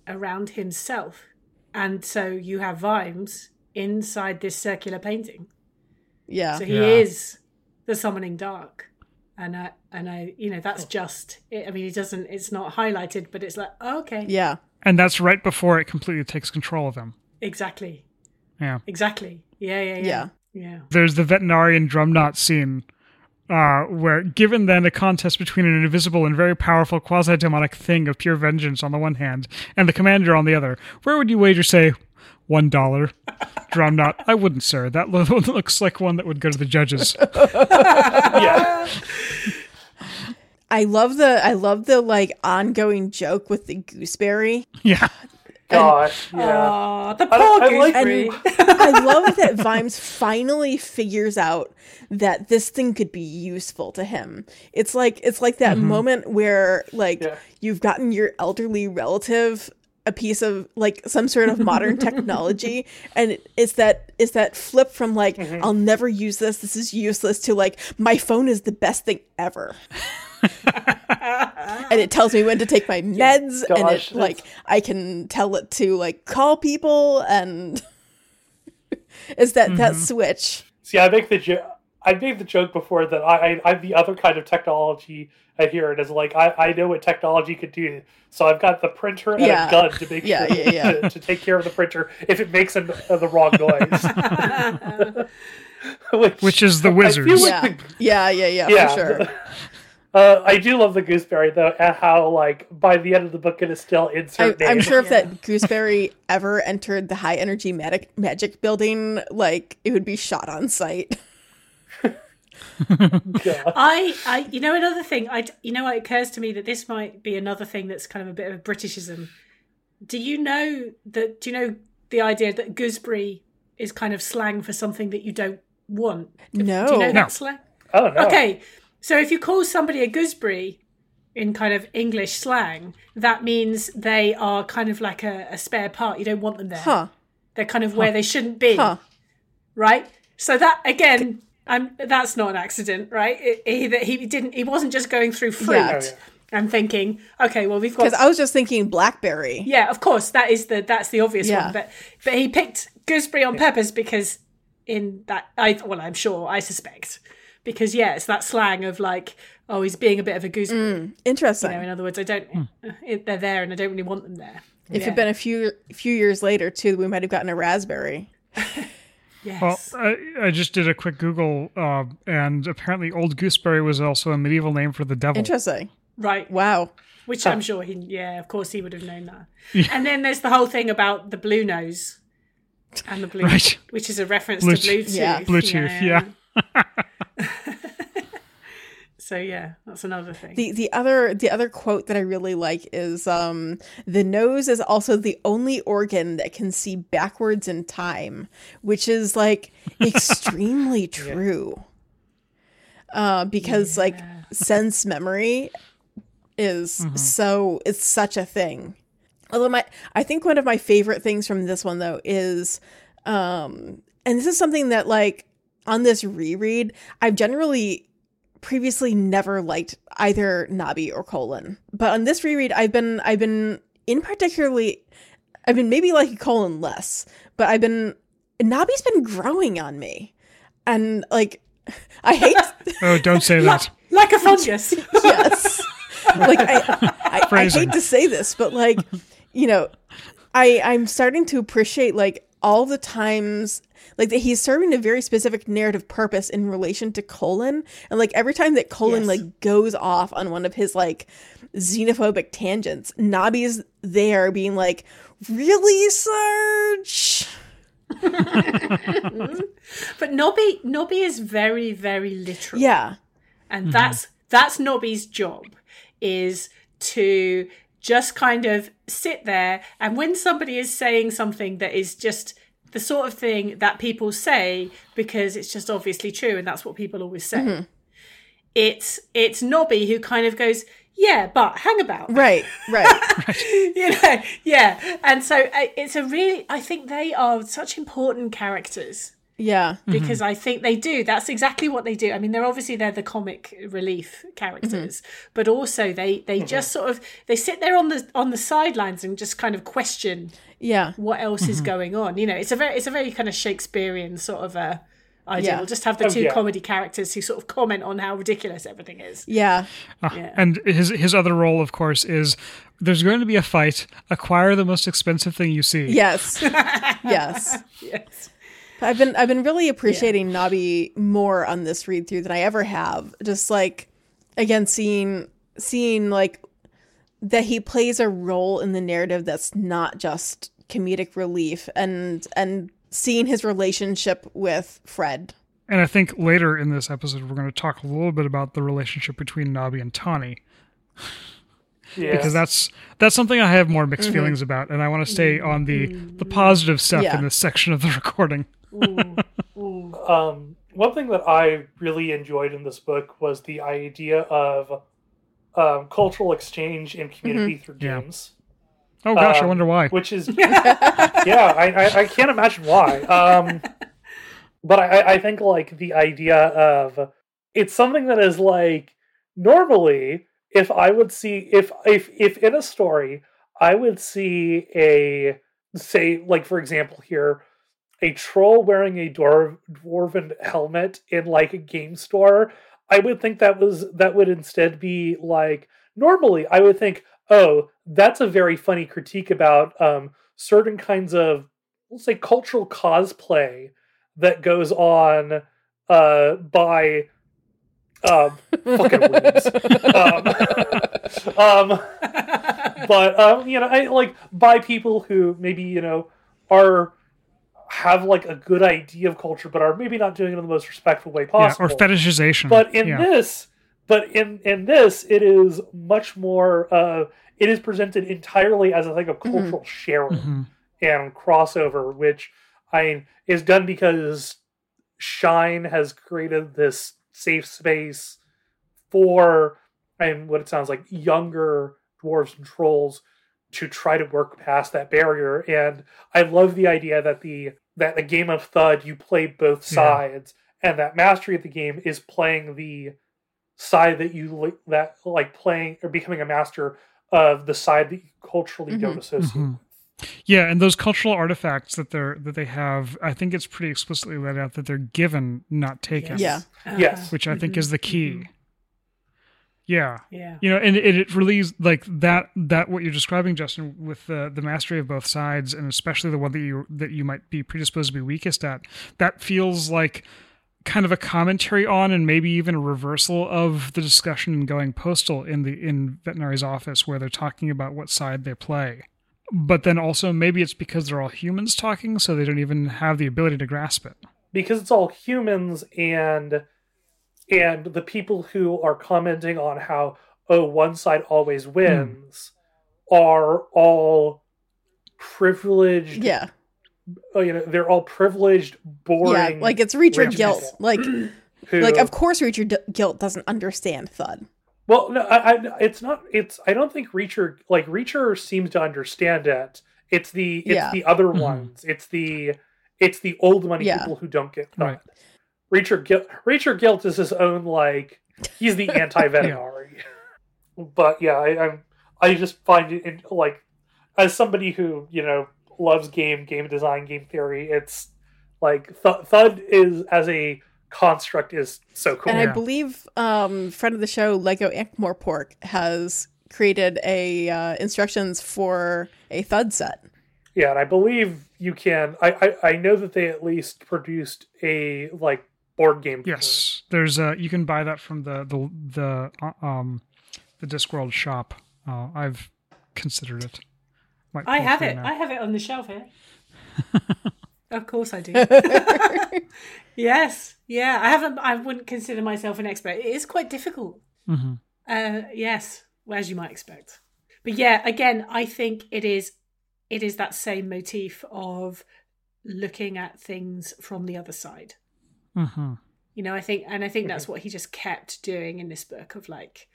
around himself, and so you have Vimes inside this circular painting. yeah So he Yeah. is the summoning dark, and I and I you know that's just. It, I mean, he doesn't. It's not highlighted, but it's like oh, okay, yeah And that's right before it completely takes control of him. exactly, Yeah. exactly, yeah, yeah, yeah, Yeah. yeah. There's the Vetinari Drumknott scene uh, where given then a contest between an invisible and very powerful quasi-demonic thing of pure vengeance on the one hand and the commander on the other, where would you wager, say, one dollar? Drumknott. I wouldn't, sir. That lo- looks like one that would go to the judges. yeah. I love the I love the like ongoing joke with the gooseberry. yeah. Gosh. Yeah. Aw, the I- poor I like- gooseberry. I love that Vimes finally figures out that this thing could be useful to him. It's like it's like that mm-hmm. moment where like Yeah. you've gotten your elderly relative a piece of like some sort of modern technology and it- it's that it's that flip from like mm-hmm. I'll never use this this is useless to like my phone is the best thing ever. and it tells me when to take my meds and Gosh, it like I can tell it to like call people and is that that mm-hmm. switch. See, I make the joke. I made the joke before that I, I I'm the other kind of technology. I hear it as like I, I know what technology could do, so I've got the printer and Yeah. a gun to make Yeah, sure yeah, yeah. To, to take care of the printer if it makes an, uh, the wrong noise. which, Which is the I wizards. like Yeah. the- Yeah, yeah, yeah, yeah. for sure. Uh, I do love the gooseberry though, and how like by the end of the book it is still I, insert name. I'm sure if that gooseberry ever entered the high energy magic magic building, like it would be shot on sight. Yeah. I, I, you know, another thing, I, you know, it occurs to me that this might be another thing that's kind of a bit of a Britishism. Do you know that? Do you know the idea that gooseberry is kind of slang for something that you don't want? No. Do you know No. that slang? Oh no. Okay, so if you call somebody a gooseberry in kind of English slang, that means they are kind of like a, a spare part. You don't want them there. Huh. They're kind of where they shouldn't be, Huh. right? So that again, I'm that's not an accident, right? It, he, that he didn't. He wasn't just going through fruit Yeah. Oh, yeah. and thinking, okay, well we've got. Because I was just thinking blackberry. yeah, of course, that is the that's the obvious Yeah. one. But but he picked gooseberry on purpose because in that I well I'm sure I suspect because yeah it's that slang of like oh he's being a bit of a gooseberry. Interesting. Mm, you know, in other words, I don't. Hmm. Uh, it, they're there, and I don't really want them there. if Yeah. it'd been a few few years later too, we might have gotten a raspberry. yes, Well, I, I just did a quick Google, uh, and apparently Old Gooseberry was also a medieval name for the devil. Interesting. right. Wow. Which I'm sure he, yeah, of course he would have known that. And then there's the whole thing about the blue nose and the blue, Right. which is a reference Bluetooth. to Bluetooth. Yeah. Bluetooth, yeah. so yeah, that's another thing. The the other the other quote that I really like is um the nose is also the only organ that can see backwards in time, which is like extremely true. Uh because like sense memory is so it's such a thing. Although my I think one of my favorite things from this one though is um and this is something that like on this reread I've generally previously never liked either Nobby or Colon. But on this reread I've been I've been in particularly I've been maybe liking Colon less, but I've been Nobby's been growing on me. And like I hate Oh, don't say that. like a fungus. yes. like I, I, I hate to say this, but like, you know, I I'm starting to appreciate like all the times like that he's serving a very specific narrative purpose in relation to Colon. And like every time that Colon Yes. like goes off on one of his like xenophobic tangents, Nobby's there being like, Really, Sarge? but Nobby, Nobby is very, very literal. Yeah. and that's that's Nobby's job is to just kind of sit there and when somebody is saying something that is just the sort of thing that people say because it's just obviously true and that's what people always say. It's it's Nobby who kind of goes yeah but hang about. Right, right. you know yeah. And so uh, it's a really i think they are such important characters yeah. Mm-hmm. because I think they do. That's exactly what they do. I mean, they're obviously they're the comic relief characters, mm-hmm. but also they they mm-hmm. just sort of they sit there on the on the sidelines and just kind of question Yeah. what else is going on. You know, it's a very it's a very kind of Shakespearean sort of uh, a idea. Yeah. We'll just have the Oh, two yeah. comedy characters who sort of comment on how ridiculous everything is. Yeah. Yeah. Uh, and his his other role, of course, is there's going to be a fight. Acquire the most expensive thing you see. Yes. yes. Yes. I've been I've been really appreciating Nobby more on this read through than I ever have. Just like again seeing seeing like that he plays a role in the narrative that's not just comedic relief and and seeing his relationship with Fred. And I think later in this episode we're going to talk a little bit about the relationship between Nobby and Tawny. Yeah. because that's that's something I have more mixed mm-hmm. feelings about, and I want to stay mm-hmm. on the the positive stuff Yeah. in this section of the recording. Ooh, ooh. Um, one thing that I really enjoyed in this book was the idea of um, cultural exchange and community through Yeah. games, Oh gosh, I Um, wonder why. which is yeah, I, I, I can't imagine why. Um, but I, I think like the idea of it's something that is like normally if I would see if if if in a story I would see a say like for example here a troll wearing a dwarf dwarven helmet in like a game store I would think that was that would instead be like normally I would think oh that's a very funny critique about um certain kinds of let's say cultural cosplay that goes on uh by um fucking weebs. um, um but um you know I like by people who maybe you know are have like a good idea of culture but are maybe not doing it in the most respectful way Yeah, possible or fetishization. but in yeah. this but in in this it is much more uh it is presented entirely as a thing of cultural sharing Mhm. and crossover which i mean is done because shine has created this safe space for and what it sounds like younger dwarves and trolls to try to work past that barrier and i love the idea that the that the game of thud you play both Yeah. sides and that mastery of the game is playing the side that you that like playing or becoming a master of the side that you culturally don't associate Mhm. Yeah, and those cultural artifacts that they're that they have, I think it's pretty explicitly laid out that they're given, not taken. Yeah. Yes. Which I think Mhm, is the key. Yeah. Yeah. You know, and it, it really is like that that what you're describing, Justin, with the the mastery of both sides, and especially the one that you that you might be predisposed to be weakest at, that feels like kind of a commentary on and maybe even a reversal of the discussion in going postal in the in Vetinari's office where they're talking about what side they play. But then also maybe it's because they're all humans talking, so they don't even have the ability to grasp it. because it's all humans and and the people who are commenting on how oh one side always wins are all privileged Yeah. oh, you know they're all privileged boring Yeah. Like it's Reacher rich Gilt. Like who, like of course Reacher d- Gilt doesn't understand Thud. well no I, I it's not it's i don't think reacher like reacher seems to understand it it's the it's Yeah. the other Mhm. ones it's the it's the old money Yeah. people who don't get Right. Caught. Reacher Gilt Reacher Gilt is his own like he's the anti Vetinari. But yeah, I, I'm I just find it in, like as somebody who you know loves game game design game theory, it's like Th- Thud is as a construct is so cool. And Yeah. I believe um friend of the show Lego Ankh-Morpork has created a uh, instructions for a Thud set. Yeah, and I believe you can. I, I I know that they at least produced a like board game. for it. Yes, there's a you can buy that from the the the uh, um the Discworld shop. Uh, I've considered it. Might I have it. now. I have it on the shelf here. of course I do. yes. Yeah. I haven't I wouldn't consider myself an expert. It is quite difficult. Mhm. Uh yes, as you might expect. But yeah, again, I think it is it is that same motif of looking at things from the other side. Mhm. You know, I think, and I think that's what he just kept doing in this book of like,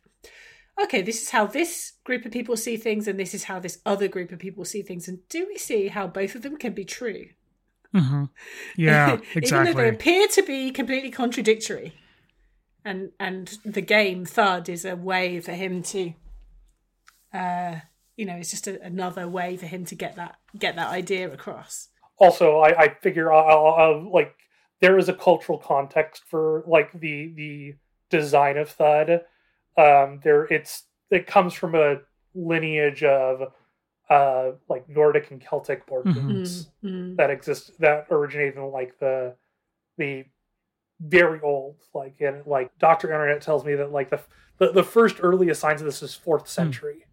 okay, this is how this group of people see things, and this is how this other group of people see things. And do we see how both of them can be true? Mhm. Yeah, Even though they appear to be completely contradictory. And and the game Thud is a way for him to, uh, you know, it's just a, another way for him to get that get that idea across. also I, I figure I'll, I'll, I'll, like there is a cultural context for like the the design of thud um there it's it comes from a lineage of uh like Nordic and Celtic board Mhm. games Mm, mm. that exist that originated in like the the very old like and like Doctor Internet tells me that like the the, the first earliest signs of this is fourth century.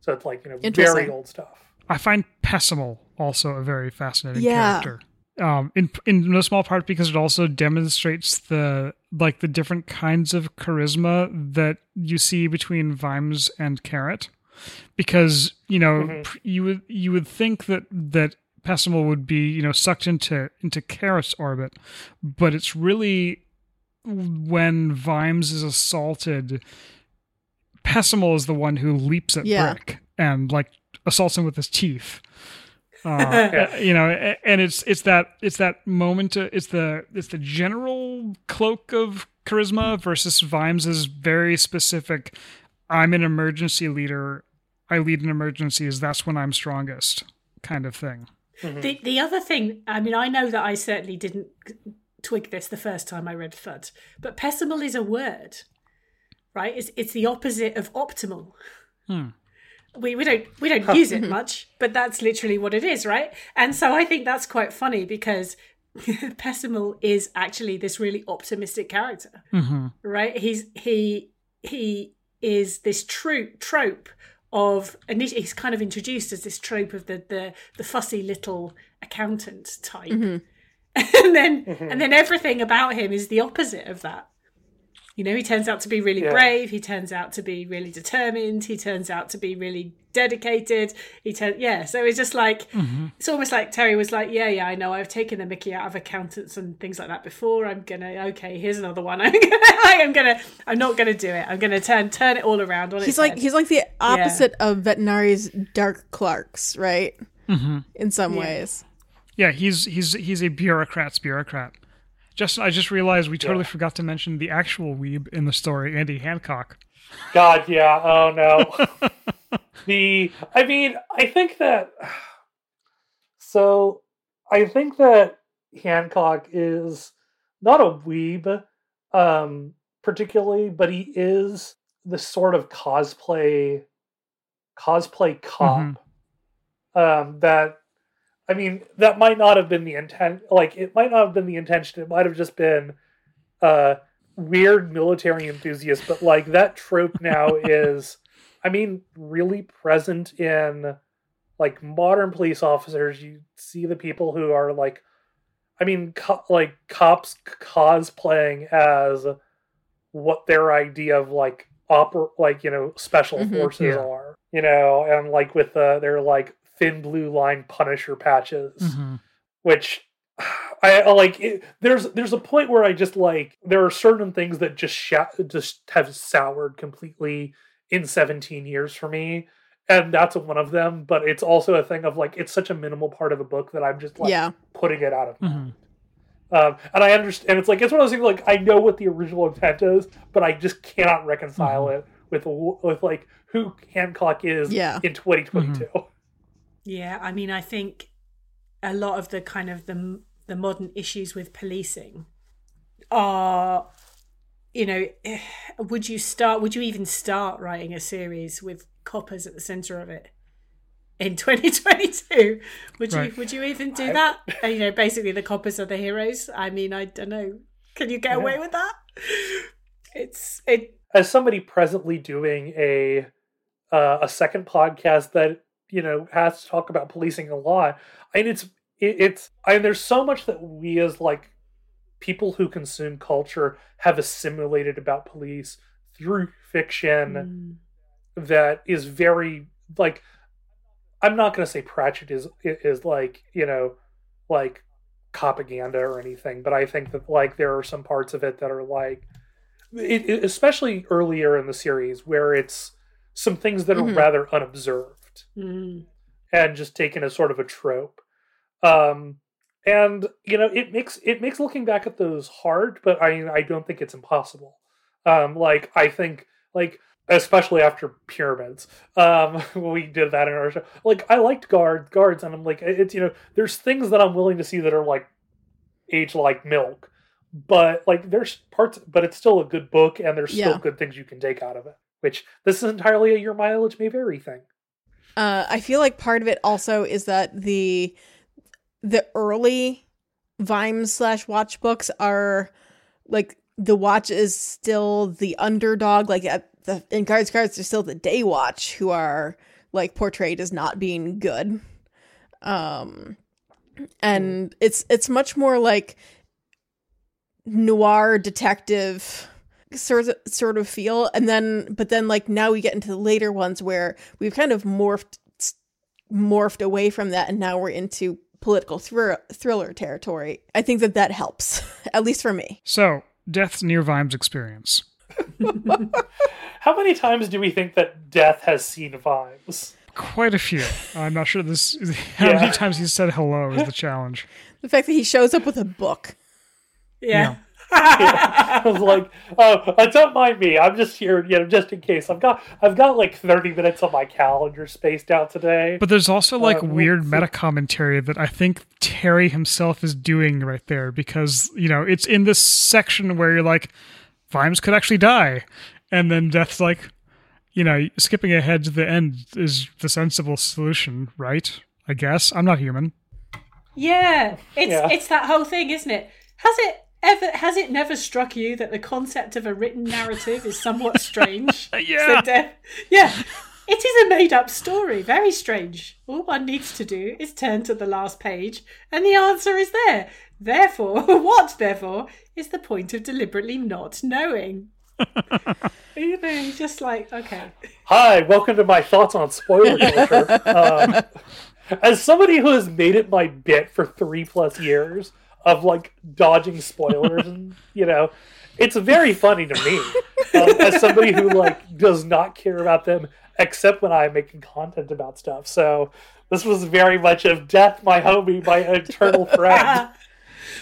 So it's like you know very old stuff. I find Pessimal also a very fascinating Yeah. character. Um, in in no small part because it also demonstrates the like the different kinds of charisma that you see between Vimes and Carrot. Because you know Mhm. pr- you would you would think that that Pessimal would be you know sucked into into Carrot's orbit, but it's really when Vimes is assaulted, Pessimal is the one who leaps at Yeah. Brick and like assaults him with his teeth. Uh, you know, and it's it's that it's that moment. uh, It's the it's the general cloak of charisma versus Vimes's very specific. I'm an emergency leader. I lead in emergencies. That's when I'm strongest, kind of thing. Mhm. The the other thing, I mean, I know that I certainly didn't twig this the first time I read Thud, but pessimal is a word, right? It's it's the opposite of optimal. Hmm. We we don't we don't use it mm-hmm. much, but that's literally what it is, right? And so I think that's quite funny because pessimal is actually this really optimistic character hmm right? He's he he is this trope trope of and he's kind of introduced as this trope of the the, the fussy little accountant type. Mm-hmm. And then mm-hmm. and then everything about him is the opposite of that you know he turns out to be really Yeah. brave he turns out to be really determined he turns out to be really dedicated he turn yeah so it's just like it's almost like Terry was like, "Yeah, yeah, I know. I've taken the Mickey out of accountants and things like that before. I'm gonna okay. Here's another one. I'm gonna, I'm gonna, I'm not gonna do it. I'm gonna turn turn it all around on He's like head. he's like the opposite of Vetinari's Dark Clerks, right? hmm In some Yeah. ways. Yeah, he's he's he's a bureaucrat's bureaucrat. Just I just realized we totally Yeah. forgot to mention the actual weeb in the story, Andy Hancock. God, yeah. Oh no. the I mean, I think that so I think that Hancock is not a weeb, um, particularly, but he is the sort of cosplay cosplay cop um that I mean, that might not have been the intent like it might not have been the intention, it might have just been uh weird military enthusiast, but like that trope now is, I mean, really present in like modern police officers. You see the people who are like, I mean, co- like cops cosplaying as what their idea of like oper like you know special Mhm. forces Yeah. are, you know, and like with uh, their like thin blue line Punisher patches Mhm. which I I like. It, there's there's a point where I just like there are certain things that just sha- just have soured completely in 17 years for me, and that's one of them. But it's also a thing of like it's such a minimal part of a book that I'm just like yeah. putting it out of. Mhm. Um, and I understand. It's like it's one of those things. Like I know what the original intent is, but I just cannot reconcile it with with like who Hancock is Yeah. in 2022. Yeah, I mean, I think a lot of the kind of the the modern issues with policing are, you know, would you start? Would you even start writing a series with coppers at the center of it in 2022? Would you? Would you even do I- that? And, you know, basically the coppers are the heroes. I mean, I don't know. Can you get Yeah. away with that? It's it. as somebody presently doing a uh, a second podcast that you know has to talk about policing a lot, and it's it, it's I mean, there's so much that we as like people who consume culture have assimilated about police through fiction Mm, that is very like I'm not going to say Pratchett is is like you know like propaganda or anything, but I think that like there are some parts of it that are like, it, it- especially earlier in the series where it's some things that are Mhm. rather unobserved mm, and just taken as sort of a trope. Um, and you know, it makes it makes looking back at those hard, but I I don't think it's impossible. Um, like I think like especially after pyramids, um, we did that in our show. Like I liked guard guards, and I'm like it's you know there's things that I'm willing to see that are like age like milk, but like there's parts, but it's still a good book, and there's still Yeah. good things you can take out of it. Which this is entirely a your mileage may vary thing. Uh, I feel like part of it also is that the the early Vimes slash Watch books are like the Watch is still the underdog. Like at the in Guards Guards, there's still the Day Watch who are like portrayed as not being good. Um, and it's it's much more like noir detective sort of sort of feel and then but then like now we get into the later ones where we've kind of morphed morphed away from that and now we're into political thr- thriller territory i think that that helps at least for me So, Death's near Vimes experience. How many times do we think that death has seen Vimes? Quite a few. I'm not sure this. How Yeah. many times he said hello is the challenge. the fact that he shows up with a book Yeah. I was like, oh, uh, don't mind me. I'm just here, you know, just in case. I've got, I've got like 30 minutes on my calendar spaced out today. But there's also like Uh, weird what's- meta commentary that I think Terry himself is doing right there because, you know, it's in this section where you're like, Vimes could actually die. And then Death's like, you know, skipping ahead to the end is the sensible solution, right? I guess. I'm not human. Yeah, it's Yeah. it's that whole thing, isn't it? Has it ever has it never struck you that the concept of a written narrative is somewhat strange? Yeah. So de- yeah. It is a made up story, very strange. All one needs to do is turn to the last page and the answer is there. Therefore, what therefore is the point of deliberately not knowing? you know, you're just like, okay. Hi, welcome to my thoughts on spoiler culture. um, as somebody who has made it my bit for three plus years of like dodging spoilers, and you know, it's very funny to me. Um, as somebody who like does not care about them except when I'm making content about stuff. So this was very much of death, my homie, my eternal friend.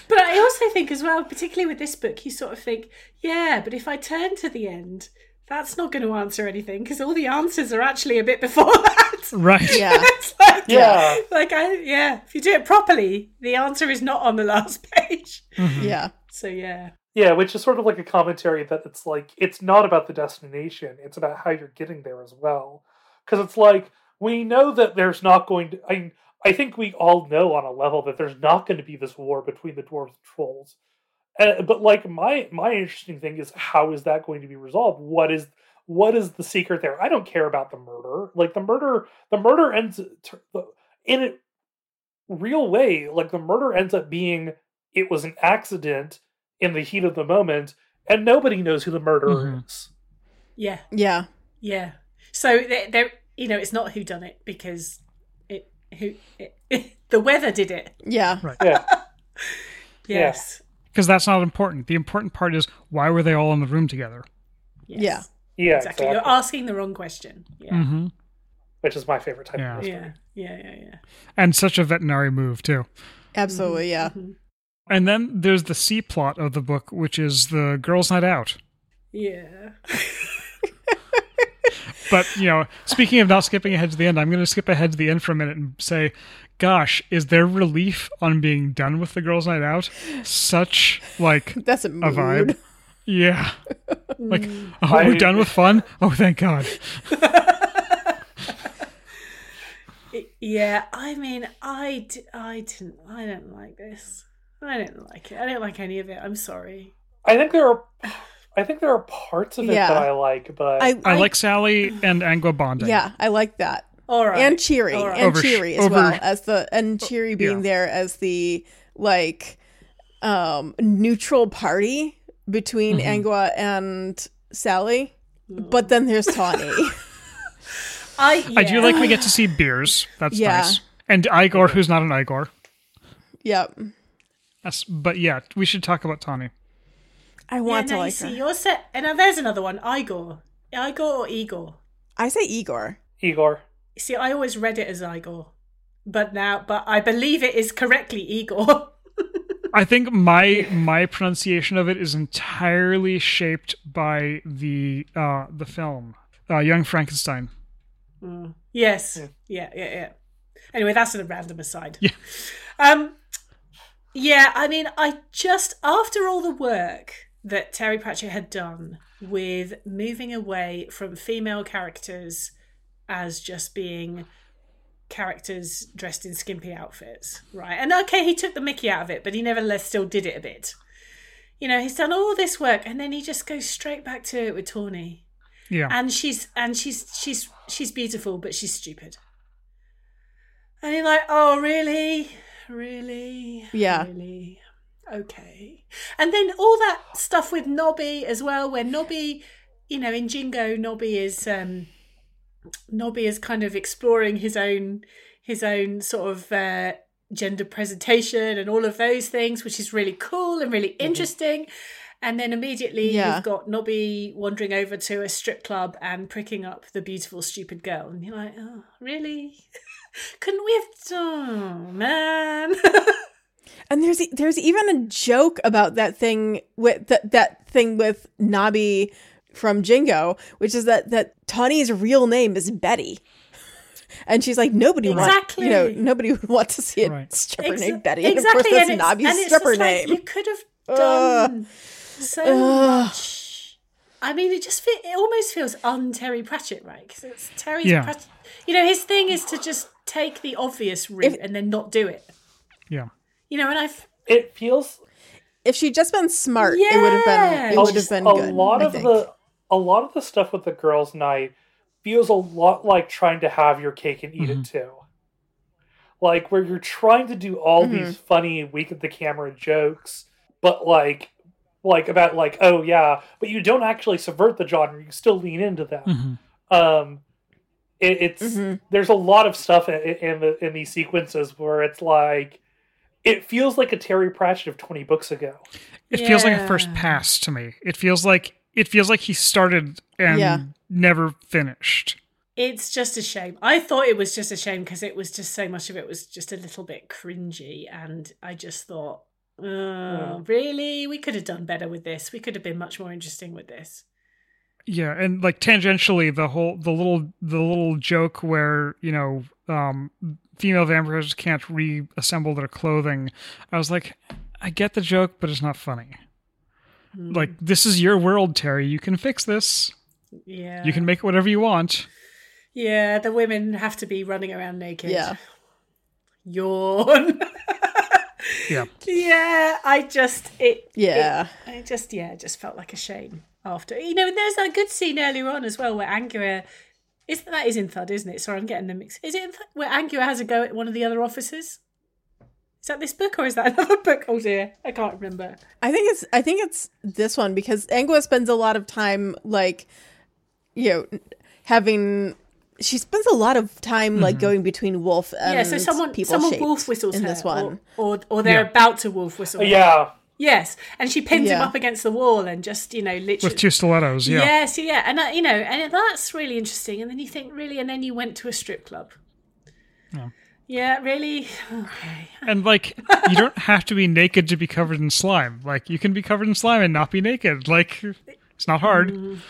But I also think as well, particularly with this book, you sort of think, yeah, but if I turn to the end, that's not going to answer anything because all the answers are actually a bit before that. Right. yeah it's like, Yeah. like I, yeah, if you do it properly, the answer is not on the last page. Mm-hmm. yeah So yeah, Yeah, which is sort of like a commentary that it's like it's not about the destination; it's about how you're getting there as well. Because it's like we know that there's not going to. I I think we all know on a level that there's not going to be this war between the dwarves and trolls. Uh, but like my my interesting thing is how is that going to be resolved? What is what is the secret there? I don't care about the murder. Like the murder, the murder ends in a real way. Like the murder ends up being it was an accident in the heat of the moment, and nobody knows who the murderer Mhm. is. yeah, yeah yeah. So there, there you know, it's not who done it because it who it, the weather did it. yeah Yeah, Yes. Because that's not important. The important part is why were they all in the room together? Yes. Yeah. yeah, Exactly. exactly. You're asking the wrong question. Yeah. hmm Which is my favorite type Yeah. of mystery. Yeah. Yeah. Yeah. Yeah. And such a Vetinari move, too. absolutely yeah Mhm. And then there's the C plot of the book, which is the girls' night out. Yeah. But, you know, speaking of not skipping ahead to the end, I'm going to skip ahead to the end for a minute and say, gosh, is there relief on being done with the girls' night out? Such, like, that's a a vibe. Yeah. Like, Mm. oh, I- we're done with fun? Oh, thank God. Yeah, I mean, I, d- I didn't, I don't like this. I don't like it. I don't like any of it. I'm sorry. I think there are, I think there are parts of it Yeah. that I like, but I, I like Sally and Angua bonding. yeah i like that All right. and cheery All right. and Over- cheery as over- well as the and cheery being yeah. there as the like um neutral party between Mhm. angua and sally but then there's tawny I, I do yeah. like we get to see beers. That's Yeah. nice. And Igor, who's not an Igor. yep Yes, but yeah, we should talk about Tawny. i want no, to you like see, her you're set. And now there's another one. Igor. Igor or Igor? i say igor Igor. See, I always read it as Igor, but now, but I believe it is correctly Igor. I think my my pronunciation of it is entirely shaped by the uh the film, uh, Young Frankenstein. Mm. Yes. Yeah. Yeah. yeah, yeah, Anyway, that's a random aside. Yeah. Um. Yeah, I mean, I just after all the work that Terry Pratchett had done with moving away from female characters as just being characters dressed in skimpy outfits, right? And okay, he took the Mickey out of it, but he nevertheless still did it a bit. You know, he's done all this work, and then he just goes straight back to it with Tawny, Yeah. and she's and she's she's she's beautiful, but she's stupid. And you're like, oh really, really, Yeah. really, okay. And then all that stuff with Nobby as well, where Nobby, you know, in Jingo, Nobby is um, Nobby is kind of exploring his own his own sort of uh, gender presentation and all of those things, which is really cool and really interesting. And then immediately Yeah. you've got Nobby wandering over to a strip club and pricking up the beautiful, stupid girl. And you're like, oh, really? Couldn't we have done, man? And there's there's even a joke about that thing with that that thing with Nobby from Jingo, which is that that Tawny's real name is Betty. And she's like, nobody Exactly. want, you know, nobody would want to see a Right. stripper Exa- named Betty. And of course, that's and it's- Nobby's and it's stripper just like, name. you could have Ugh. done so Ugh. much. I mean, it just fe- it almost feels un Terry Pratchett, right? Because it's Terry's Yeah. Pratchett. You know, his thing is to just take the obvious route If- and then not do it. Yeah. You know, and I've It feels if she'd just been smart, it would have been it would have been a good. lot I of think. the a lot of the stuff with the girls' night feels a lot like trying to have your cake and eat it too. Like where you're trying to do all Mhm. these funny week at the camera jokes, but like like about like oh yeah, but you don't actually subvert the genre. You still lean into them. Mhm. Um, it, it's Mhm. there's a lot of stuff in, in the in these sequences where it's like it feels like a Terry Pratchett of 20 books ago. It feels like a first pass to me. It feels like it feels like he started and Yeah. never finished. It's just a shame. I thought it was just a shame because it was just so much of it was just a little bit cringy, and I just thought, oh, really, we could have done better with this. We could have been much more interesting with this. Yeah, and like tangentially, the whole the little the little joke where you know um, female vampires can't reassemble their clothing. I was like, I get the joke, but it's not funny. Hmm. Like this is your world, Terry. You can fix this. Yeah, You can make it whatever you want. Yeah, the women have to be running around naked. Yeah. Yawn. Yeah. yeah, I just it. Yeah. it, I just yeah, just felt like a shame after. You know, and there's that good scene earlier on as well where Angua is that is in Thud, isn't it? Sorry, I'm getting them mixed. Is it in Thud, where Angua has a go at one of the other officers? Is that this book or is that another book? Oh dear, I can't remember. I think it's I think it's this one because Angua spends a lot of time like you know having she spends a lot of time like going between Wolf and yeah, so someone people someone wolf whistles in her, this one. or or, or they're Yeah. about to wolf whistle. her. Yeah. Yes, and she pins him up against the wall and just you know literally With two stilettos, yeah. Yes, yeah, and uh, you know, and that's really interesting. And then you think, really, and then you went to a strip club. Yeah. Yeah, really. Okay. And like you don't have to be naked to be covered in slime. Like you can be covered in slime and not be naked. Like it's not hard.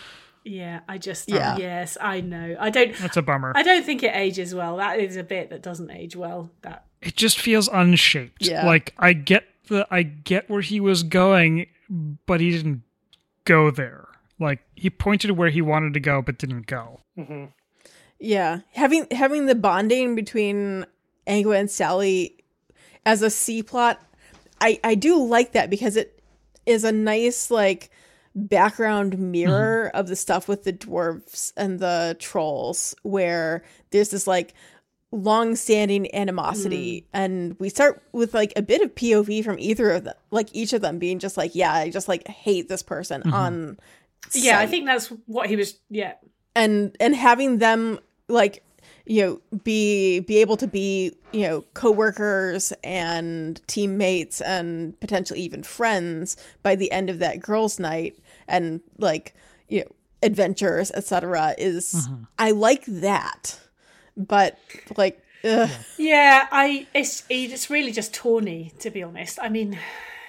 Yeah, I just. Yeah. Yes, I know. I don't. That's a bummer. I don't think it ages well. That is a bit that doesn't age well. That. it just feels unshaped. Yeah. Like I get the I get where he was going, but he didn't go there. Like he pointed where he wanted to go, but didn't go. Mm-hmm. Yeah, having having the bonding between Angua and Sally as a C plot, I I do like that because it is a nice like background mirror mm-hmm. of the stuff with the dwarves and the trolls where there's this like long-standing animosity mm. and we start with like a bit of pov from either of them like each of them being just like yeah i just like hate this person mm-hmm. on Yeah, I think that's what he was. Yeah. and and having them like you know be be able to be you know coworkers and teammates and potentially even friends by the end of that girls night and like you know adventures etc is mm-hmm. i like that but like ugh, Yeah, I. It's it's really just tawny, to be honest. I mean,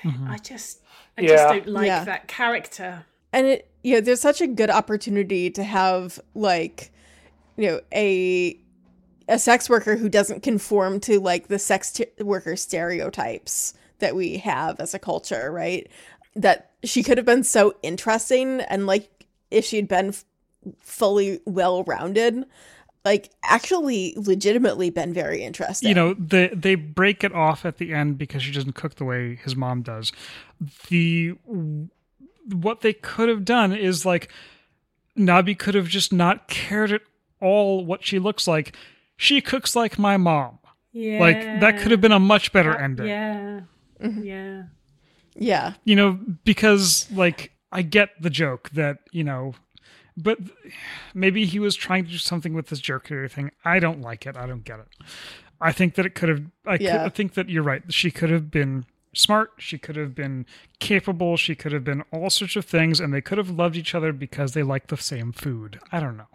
mm-hmm. I just. I just don't like Yeah. that character. and it you know there's such a good opportunity to have like you know a a sex worker who doesn't conform to like the sex t- worker stereotypes that we have as a culture right? That she could have been so interesting and like if she'd been f- fully well rounded like actually legitimately been very interesting. you know they they break it off at the end because she doesn't cook the way his mom does. The what they could have done is like Nobby could have just not cared at all what she looks like she cooks like my mom. Yeah. like that could have been a much better That- ending. Yeah. Mm-hmm. Yeah. yeah. you know because like i get the joke that you know but maybe he was trying to do something with this jerky thing. I don't like it. I don't get it. I think that it could have i, could, I think that you're right. She could have been smart. She could have been capable. She could have been all sorts of things and they could have loved each other because they like the same food. I don't know.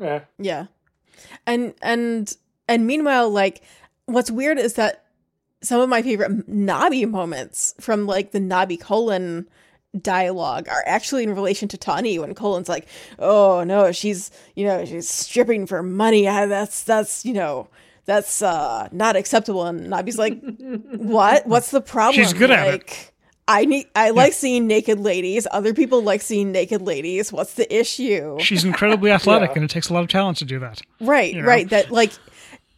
Yeah. Yeah. And and and meanwhile, like what's weird is that some of my favorite Nobby moments from like the Nobby Colon dialogue are actually in relation to Tawny when Colon's like, "Oh no, she's you know she's stripping for money. Ah, That's that's you know that's uh not acceptable." And Nobby's like, "What? What's the problem? She's good at it. Like, I need. I like seeing naked ladies. Other people like seeing naked ladies. What's the issue? she's incredibly athletic Yeah. and it takes a lot of talent to do that Right, you know? right. That like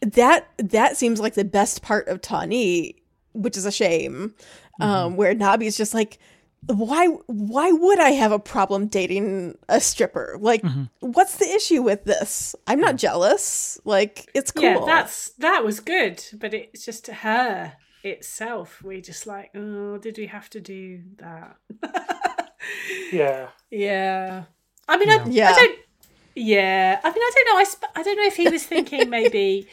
that that seems like the best part of Tawny, which is a shame. Um, where is just like, why why would I have a problem dating a stripper? Like, what's the issue with this? I'm not jealous. Like, it's cool. Yeah, that's that was good, but it's just her itself. We just like, oh, did we have to do that? Yeah. Yeah. I mean, I, Yeah. I don't. Yeah, I mean, I don't know. I sp- I don't know if he was thinking maybe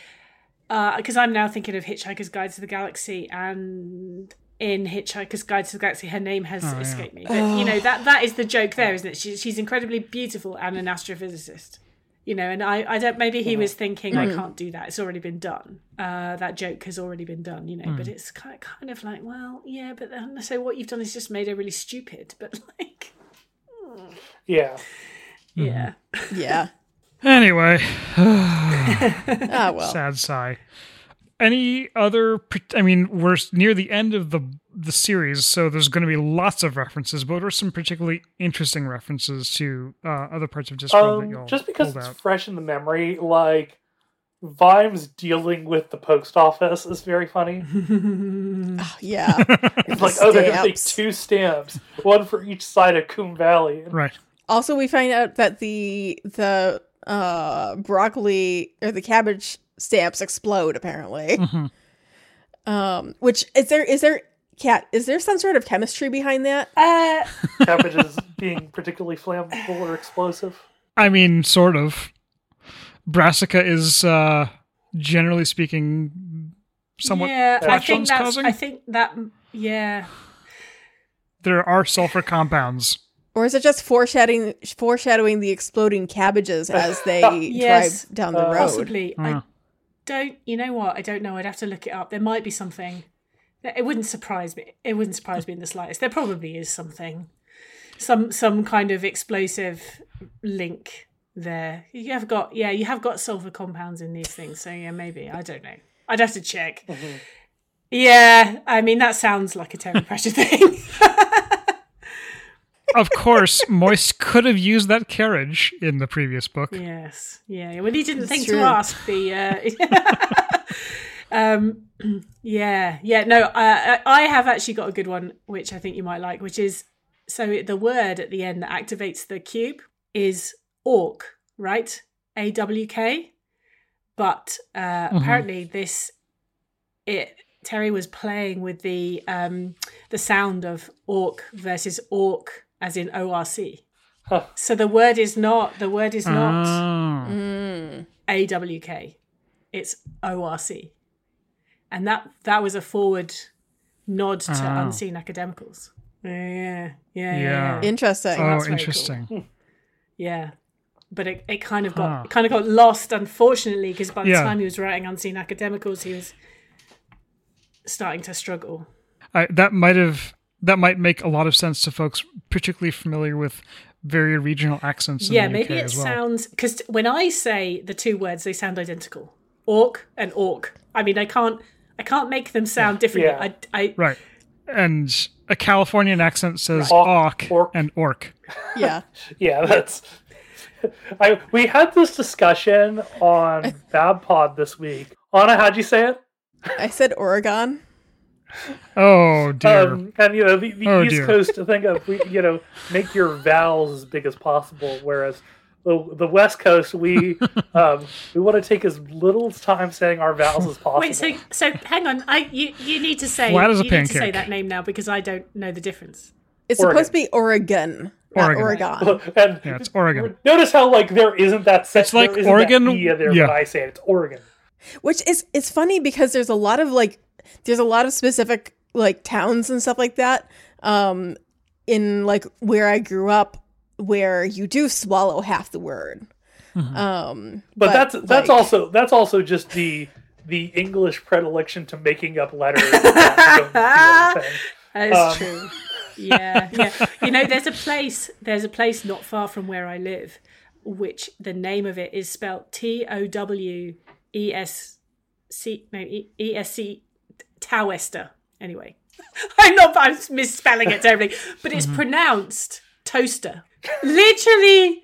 uh, because I'm now thinking of Hitchhiker's Guide to the Galaxy, and in Hitchhiker's Guide to the Galaxy, her name has oh, yeah. escaped me. But you know that that is the joke there, oh. isn't it? She's she's incredibly beautiful and an astrophysicist. You know, and I, I don't. Maybe he was thinking, I can't do that. It's already been done. Uh, that joke has already been done. You know, but it's kind kind of like, well, yeah, but then so what you've done is just made her really stupid. But like, Yeah. yeah. yeah. anyway Ah well. sad sigh. Any other? I mean, we're near the end of the the series, so there's going to be lots of references. But what are some particularly interesting references to uh, other parts of Discworld that Um, you'll just because it's out? fresh in the memory, like Vimes dealing with the post office is very funny. Yeah. It's like, oh, they're gonna make Stamps. two stamps, one for each side of Koom Valley. Right. Also, we find out that the the uh broccoli or the cabbage stamps explode apparently. Mhm. Um, which is there is there Kat is there some sort of chemistry behind that? Uh, cabbages being particularly flammable or explosive. I mean, sort of. Brassica is, uh, generally speaking, somewhat. yeah, I think flatulence that's. causing? I think that. Yeah, There are sulfur compounds. Or is it just foreshadowing foreshadowing the exploding cabbages as they Yes. drive down the Uh, road? possibly. I Hmm. Don't. You know what? I don't know. I'd have to look it up. There might be something. It wouldn't surprise me. It wouldn't surprise me in the slightest. There probably is something, some some kind of explosive link there. You have got yeah, you have got sulfur compounds in these things. So yeah, maybe I don't know. I'd have to check. Mm-hmm. Yeah, I mean that sounds like a Terry Pratchett thing. Of course, Moist could have used that carriage in the previous book. Yes, yeah. Well, he didn't That's think true. to ask the. Uh, um, yeah, yeah. No, I, I have actually got a good one, which I think you might like, which is so the word at the end that activates the cube is orc, right? A W K. But uh, apparently, this it Terry was playing with the um, the sound of orc versus orc, as in O R C. Huh. So the word is not the word is not Oh. Mm. A W K. It's O R C. And that that was a forward nod to Oh. unseen academicals. Yeah, yeah, yeah. Yeah. yeah. Interesting. Oh, that's very interesting. Yeah. But it, it kind of got Huh. kind of got lost, unfortunately, because by the Yeah. time he was writing Unseen Academicals, he was starting to struggle. I, that might have that might make a lot of sense to folks particularly familiar with very regional accents. In yeah, the maybe it as well. sounds because when I say the two words, they sound identical. Orc and orc. I mean, I can't I can't make them sound differently. Yeah. I, I right. And a Californian accent says Orc, awk orc. and orc. Yeah. Yeah, that's I we had this discussion on Bab Pod this week. Anna, how'd you say it? I said Oregon. Oh dear. Um, and you know the, the Oh, East dear. Coast to think of, we, you know, make your vowels as big as possible, whereas the, the West Coast we um, we want to take as little time saying our vowels as possible. Wait, so so hang on. I you, you need to say Flat as a you need to say that name now because I don't know the difference. It's Oregon. supposed to be Oregon, Oregon. Oregon. and yeah, it's Oregon. notice how like there isn't that set, It's like Oregon- that E there yeah. when I say it. It's Oregon. Which is it's funny because there's a lot of like there's a lot of specific like towns and stuff like that um in like where I grew up where you do swallow half the word. Um But, that's that's like- also that's also just the the English predilection to making up letters. that don't do anything. That is Um, true. Yeah, yeah. You know, there's a place. There's a place not far from where I live, which the name of it is spelled T O W E S C no E E S C Towester. Anyway, I'm not. I'm misspelling it terribly, but it's mm-hmm. pronounced toaster. Literally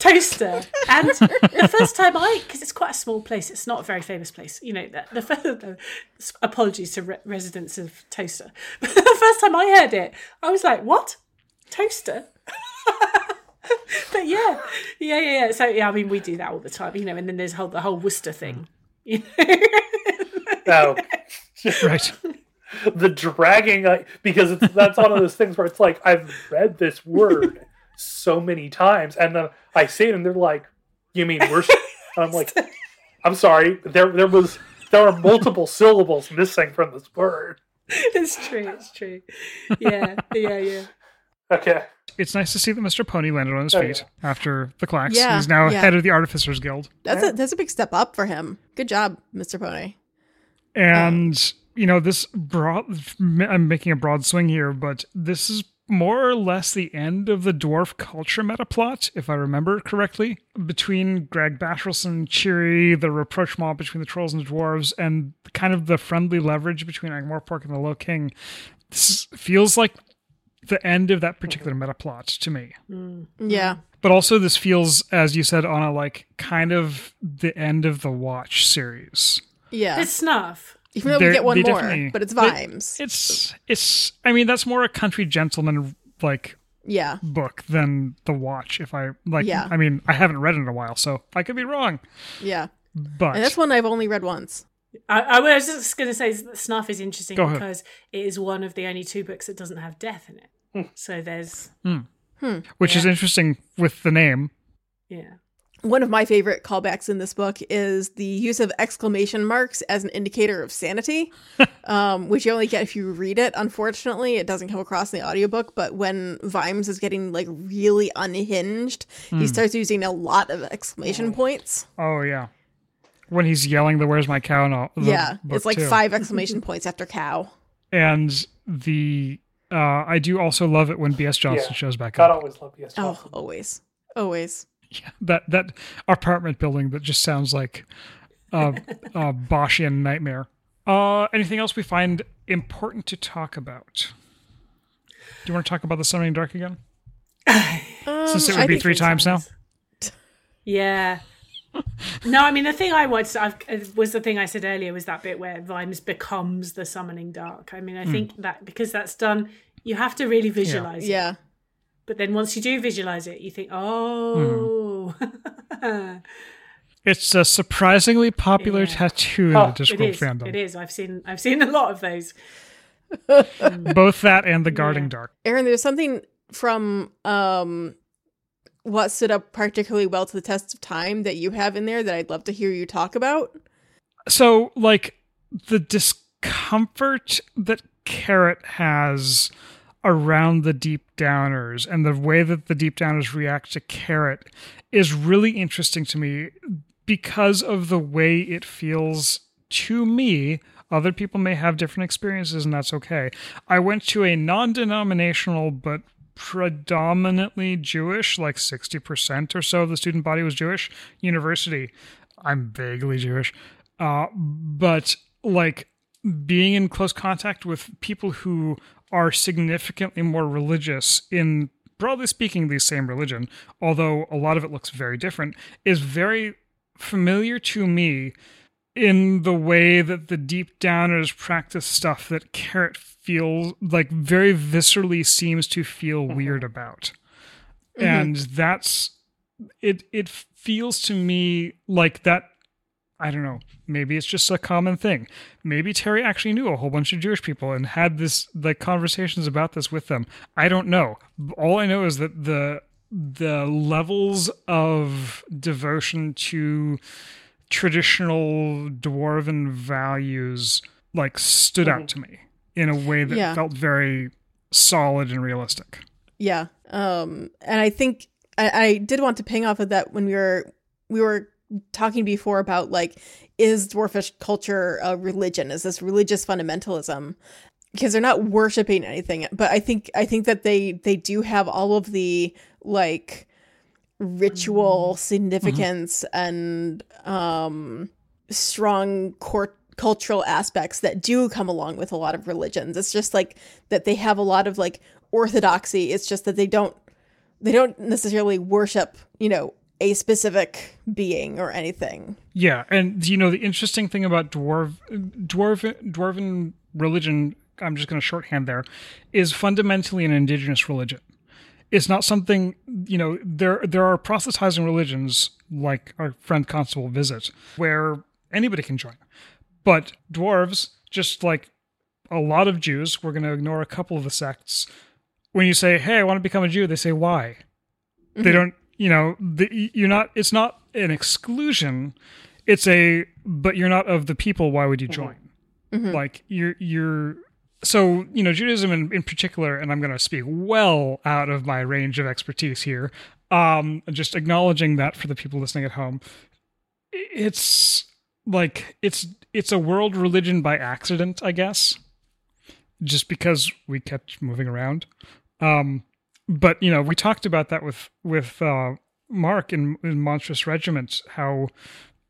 toaster. And the first time I, because it's quite a small place, it's not a very famous place. You know, the, the first, apologies to re- residents of Toaster. But the first time I heard it, I was like, what? Toaster? but yeah, yeah, yeah, yeah. So yeah, I mean, we do that all the time, you know. And then there's whole the whole Worcester thing. Mm. You know? No, Right. the dragging like, because it's, that's one of those things where it's like I've read this word so many times, and then I say it, and they're like, "You mean worship?" And I'm like, "I'm sorry, there there was there are multiple syllables missing from this word." it's true. It's true. Yeah, yeah, yeah. Okay, It's nice to see that Mr. Pony landed on his Oh, feet after the clacks. Yeah, He's now yeah. head of the Artificers Guild. that's a that's a big step up for him. Good job, Mr. Pony. And, you know, this broad, I'm making a broad swing here, but this is more or less the end of the dwarf culture meta plot, if I remember correctly, between Grag Bashfulson, Cheery, the reproach mob between the trolls and the dwarves, and kind of the friendly leverage between Ankh-Morpork and the Low King. This feels like the end of that particular meta plot to me. Mm. Yeah. But also, this feels, as you said, Anna, like kind of the end of the Watch series. Yeah. It's snuff. Even though They're- we get one more, but it's but Vimes. It's it's. I mean, that's more a country gentleman like yeah. book than the Watch. If I like, Yeah. I mean, I haven't read it in a while, so I could be wrong. Yeah. But And that's one I've only read once. I, I was just going to say Snuff is interesting Go ahead. because it is one of the only two books that doesn't have death in it. Hmm. So there's, hmm. Hmm. which is interesting with the name. yeah. One of my favorite callbacks in this book is the use of exclamation marks as an indicator of sanity, um, which you only get if you read it. Unfortunately, it doesn't come across in the audiobook, but when Vimes is getting like really unhinged, he starts using a lot of exclamation points. Oh yeah, when he's yelling the "Where's my cow?" and all. yeah, it's like too. five exclamation points after cow. And the uh, I do also love it when B.S. Johnson Yeah. shows back God up. always loved yes. Oh, always. Always. Yeah, that that apartment building that just sounds like a, a Boschian nightmare. Uh, anything else we find important to talk about? Do you want to talk about the summoning dark again? Um, Since it I would be three times now. Yeah. no, I mean the thing I watched I've, uh, was the thing I said earlier was that bit where Vimes becomes the summoning dark. I mean, I think that because that's done, you have to really visualize it. Yeah. But then once you do visualize it, you think, oh, It's a surprisingly popular Yeah. tattoo in the it Discworld fandom. It is. I've seen. I've seen a lot of those. Both that and the guarding Yeah. dark. Aaron, there's something from um what stood up particularly well to the test of time that you have in there that I'd love to hear you talk about. So, like, the discomfort that Carrot has around the deep downers and the way that the deep downers react to Carrot is really interesting to me because of the way it feels to me. Other people may have different experiences, and that's okay. I went to a non denominational but predominantly Jewish, like 60% or so of the student body was Jewish, university. I'm vaguely Jewish. Uh, but like being in close contact with people who are significantly more religious in broadly speaking, the same religion, although a lot of it looks very different, is very familiar to me in the way that the deep downers practice stuff that Carrot feels like very viscerally seems to feel mm-hmm. weird about. Mm-hmm. And that's it it feels to me like that I don't know. Maybe it's just a common thing. Maybe Terry actually knew a whole bunch of Jewish people and had this like conversations about this with them. I don't know. All I know is that the the levels of devotion to traditional dwarven values like stood out to me in a way that Yeah. felt very solid and realistic. Yeah. Um, and I think I, I did want to ping off of that when we were we were talking before about like is dwarfish culture a religion? Is this religious fundamentalism? Because they're not worshiping anything, but I think I think that they they do have all of the like ritual significance and um strong court cultural aspects that do come along with a lot of religions. It's just like that they have a lot of like orthodoxy. It's just that they don't they don't necessarily worship, you know, a specific being or anything. Yeah, and you know the interesting thing about dwarf dwarven dwarven religion, I'm just going to shorthand there, is fundamentally an indigenous religion. It's not something you know. There there are proselytizing religions like our friend Constable Visit, where anybody can join, but dwarves, just like a lot of Jews, we're going to ignore a couple of the sects. When you say, "Hey, I want to become a Jew," they say, "Why?" They mm-hmm. don't, you know, the, you're not. It's not an exclusion. It's a, but you're not of the people. Why would you join? Like you're you're. So you know, Judaism in, in particular, and I'm going to speak well out of my range of expertise here. Um, just acknowledging that for the people listening at home, it's like it's it's a world religion by accident, I guess just because we kept moving around. Um, but you know, we talked about that with with uh, Mark in, in Monstrous Regiment, how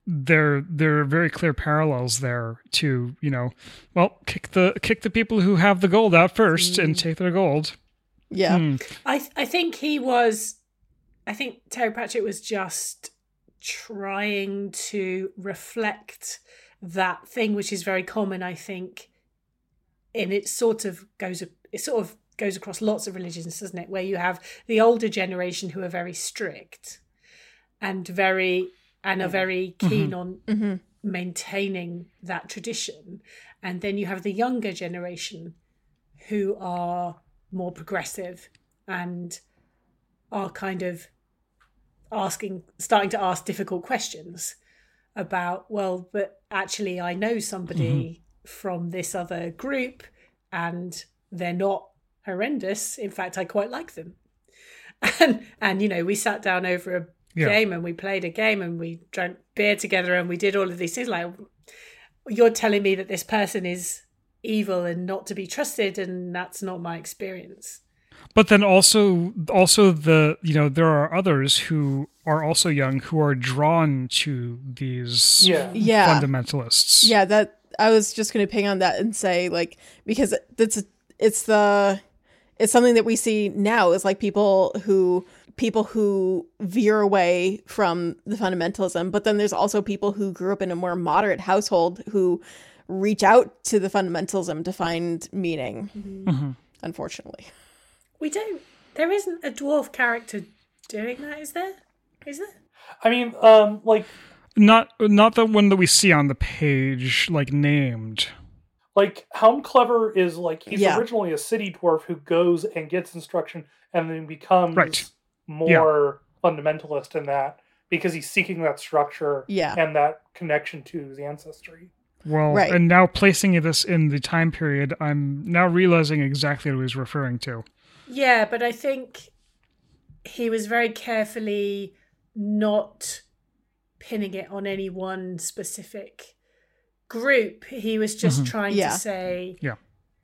there there are very clear parallels there to you know, well, kick the kick the people who have the gold out first and take their gold. Yeah. Hmm. I th- I think he was. I think Terry Pratchett was just trying to reflect that thing, which is very common, I think, and it sort of goes. It sort of goes across lots of religions, doesn't it? Where you have the older generation who are very strict and very and are very keen on hmm maintaining that tradition. And then you have the younger generation who are more progressive and are kind of asking, starting to ask difficult questions about, well, but actually, I know somebody from this other group and they're not horrendous. In fact, I quite like them. And, and you know, we sat down over a Yeah. game and we played a game and we drank beer together and we did all of these things like you're telling me that this person is evil and not to be trusted and that's not my experience But then also also the you know there are others who are also young who are drawn to these Yeah. Yeah. fundamentalists. Yeah, that I was just going to ping on that and say like because that's it's the it's something that we see now is like people who people who veer away from the fundamentalism, but then there's also people who grew up in a more moderate household who reach out to the fundamentalism to find meaning. Mhm. Unfortunately. we don't there isn't a dwarf character doing that is there is there I mean, um, like Not not the one that we see on the page like named. Like Helmclever is like he's Yeah. originally a city dwarf who goes and gets instruction and then becomes Right. more fundamentalist in that because he's seeking that structure Yeah. and that connection to his ancestry. Well, Right. and now placing this in the time period, I'm now realizing exactly what he was referring to. yeah but i think he was very carefully not pinning it on any one specific group he was just trying Yeah. to say Yeah.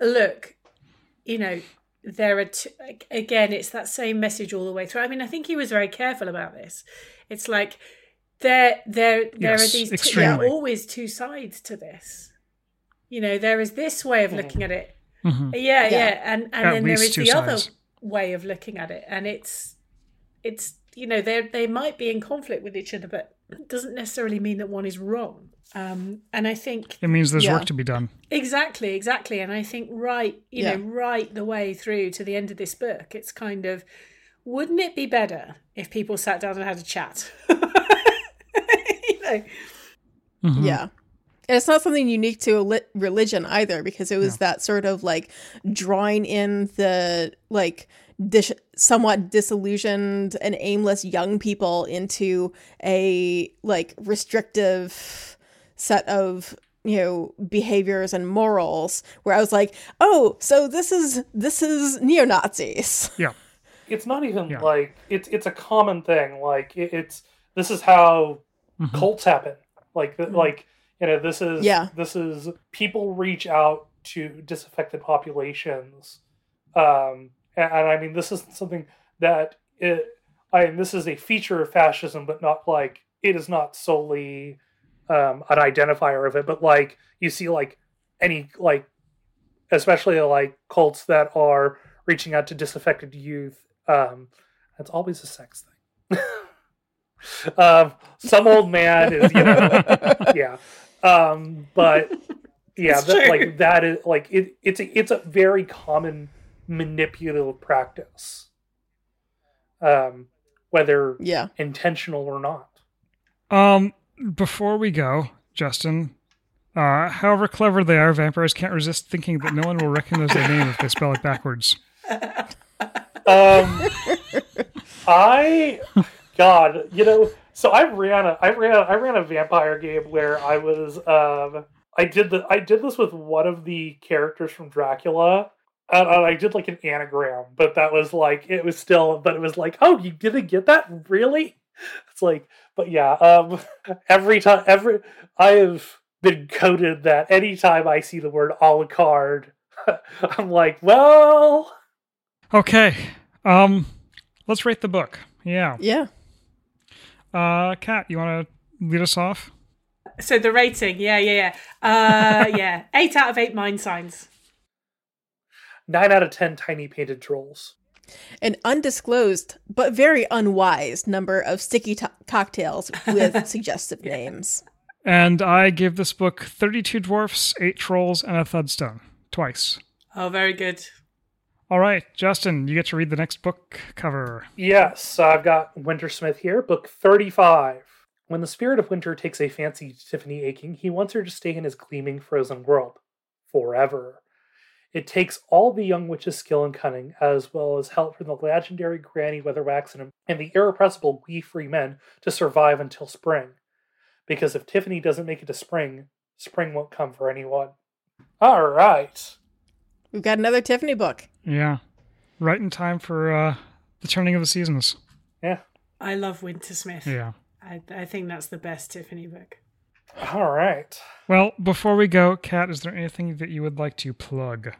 look, you know, there are t- again, it's that same message all the way through. I mean, I think he was very careful about this. It's like there, there, there Yes, are these. T- there are always two sides to this. You know, there is this way of looking at it. Mhm. Yeah, yeah, Yeah. and and At then there is least is two the other way of looking at it, and it's it's you know they they might be in conflict with each other, but it doesn't necessarily mean that one is wrong. Um, and I think It means there's Yeah. work to be done. Exactly, exactly. And I think right, you Yeah. know, right the way through to the end of this book, it's kind of wouldn't it be better if people sat down and had a chat? you know. Mhm. Yeah. And it's not something unique to a lit- religion either, because it was that sort of like drawing in the like dis- somewhat disillusioned and aimless young people into a like restrictive set of you know behaviors and morals where i was like oh so this is this is neo-nazis Yeah. it's not even Yeah. like it's it's a common thing. Like it, it's this is how Mhm. cults happen. Like th- like you know this is Yeah. this is people reach out to disaffected populations, um, and, and I mean this isn't something that it. I mean this is a feature of fascism, but not like it is not solely um, an identifier of it. But like you see like any like especially like cults that are reaching out to disaffected youth um that's always a sex thing. Um some old man is you know yeah. Um but yeah that, like that is like it, it's a it's a very common manipulative practice um whether yeah. intentional or not. Um, before we go, Justin, uh, however clever they are, vampires can't resist thinking that no one will recognize their name if they spell it backwards. Um, I, God, you know, so I ran a, I ran, I ran a vampire game where I was, um, I did the, I did this with one of the characters from Dracula, and, I did like an anagram, but that was like, it was still, but it was like, oh, you didn't get that, really? It's like, but yeah, um, every time, every, I have been coded that anytime I see the word Alucard, I'm like, well. Okay. Um, let's rate the book. Yeah. yeah Uh, Kat, you want to lead us off? So the rating, yeah, yeah, yeah. Uh yeah. Eight out of eight mind signs. Nine out of ten tiny painted trolls. An undisclosed but very unwise number of sticky to- cocktails with suggestive names. And I give this book 32 dwarfs, 8 trolls, and a thudstone. Twice. Oh, very good. All right, Justin, you get to read the next book cover. Yes, I've got Wintersmith here, book 35. When the spirit of winter takes a fancy to Tiffany Aching, he wants her to stay in his gleaming frozen world. Forever. It takes all the young witch's skill and cunning, as well as help from the legendary Granny Weatherwax and, and the irrepressible Wee Free Men, to survive until spring. Because if Tiffany doesn't make it to spring, spring won't come for anyone. All right. We've got another Tiffany book. Yeah. Right in time for uh, the turning of the seasons. Yeah. I love Wintersmith. Yeah. I, I think that's the best Tiffany book. All right. Well, before we go, Kat, is there anything that you would like to plug?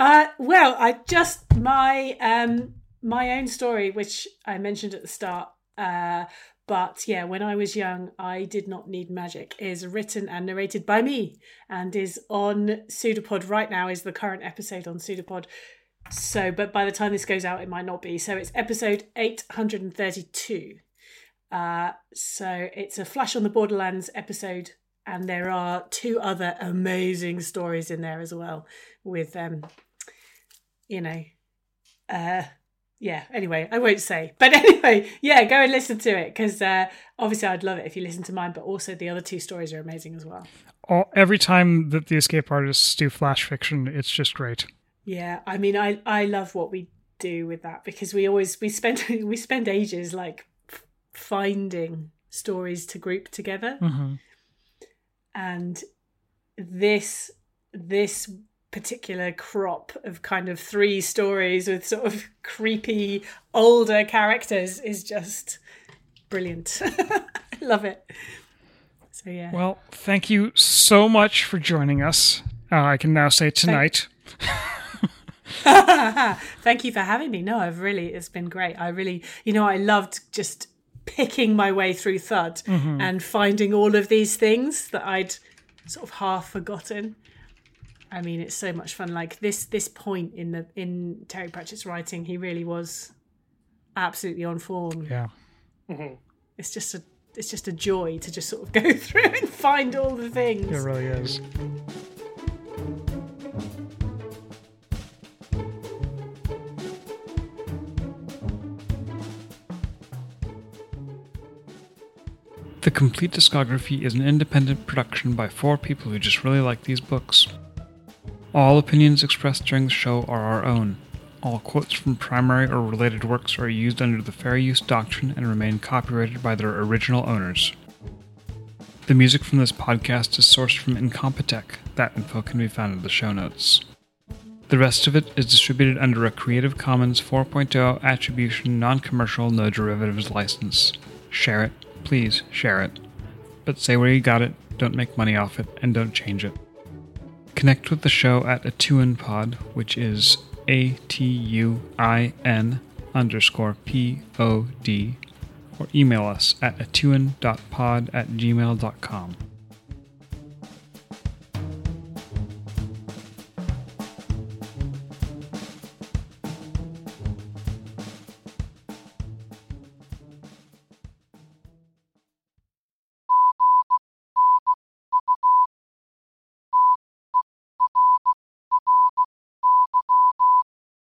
Uh, well, I just my um my own story, which I mentioned at the start. Uh, but yeah, when I was young, I did not need magic. Is written and narrated by me, and is on Pseudopod right now. Is the current episode on Pseudopod. So, but by the time this goes out, it might not be. So it's episode eight hundred and thirty-two. Uh, so it's a Flash on the Borderlands episode, and there are two other amazing stories in there as well with um you know uh yeah anyway i won't say. But anyway yeah go and listen to it because uh obviously i'd love it if you listen to mine but also the other two stories are amazing as well. All, every time that the escape artists do flash fiction, it's just great. yeah i mean i i love what we do with that because we always we spend we spend ages like f- finding stories to group together. Hmm and this this particular crop of kind of three stories with sort of creepy older characters is just brilliant. I love it. So yeah. Well, thank you so much for joining us. Uh, I can now say tonight. Thank you for having me. No, I've really it's been great. I really you know, I loved just picking my way through Thud and finding all of these things that I'd sort of half forgotten. I mean, it's so much fun. Like this this point in the in Terry Pratchett's writing, he really was absolutely on form. Yeah. Mhm. It's just a it's just a joy to just sort of go through and find all the things. It really is. The Compleat Discography is an independent production by four people who just really like these books. All opinions expressed during the show are our own. All quotes from primary or related works are used under the Fair Use Doctrine and remain copyrighted by their original owners. The music from this podcast is sourced from Incompetech. That info can be found in the show notes. The rest of it is distributed under a Creative Commons 4.0 Attribution Non Commercial No Derivatives license. Share it, please share it. But say where you got it, don't make money off it, and don't change it. Connect with the show at AtuinPod, which is A T U I N underscore P O D, or email us at atuin.pod at gmail.com.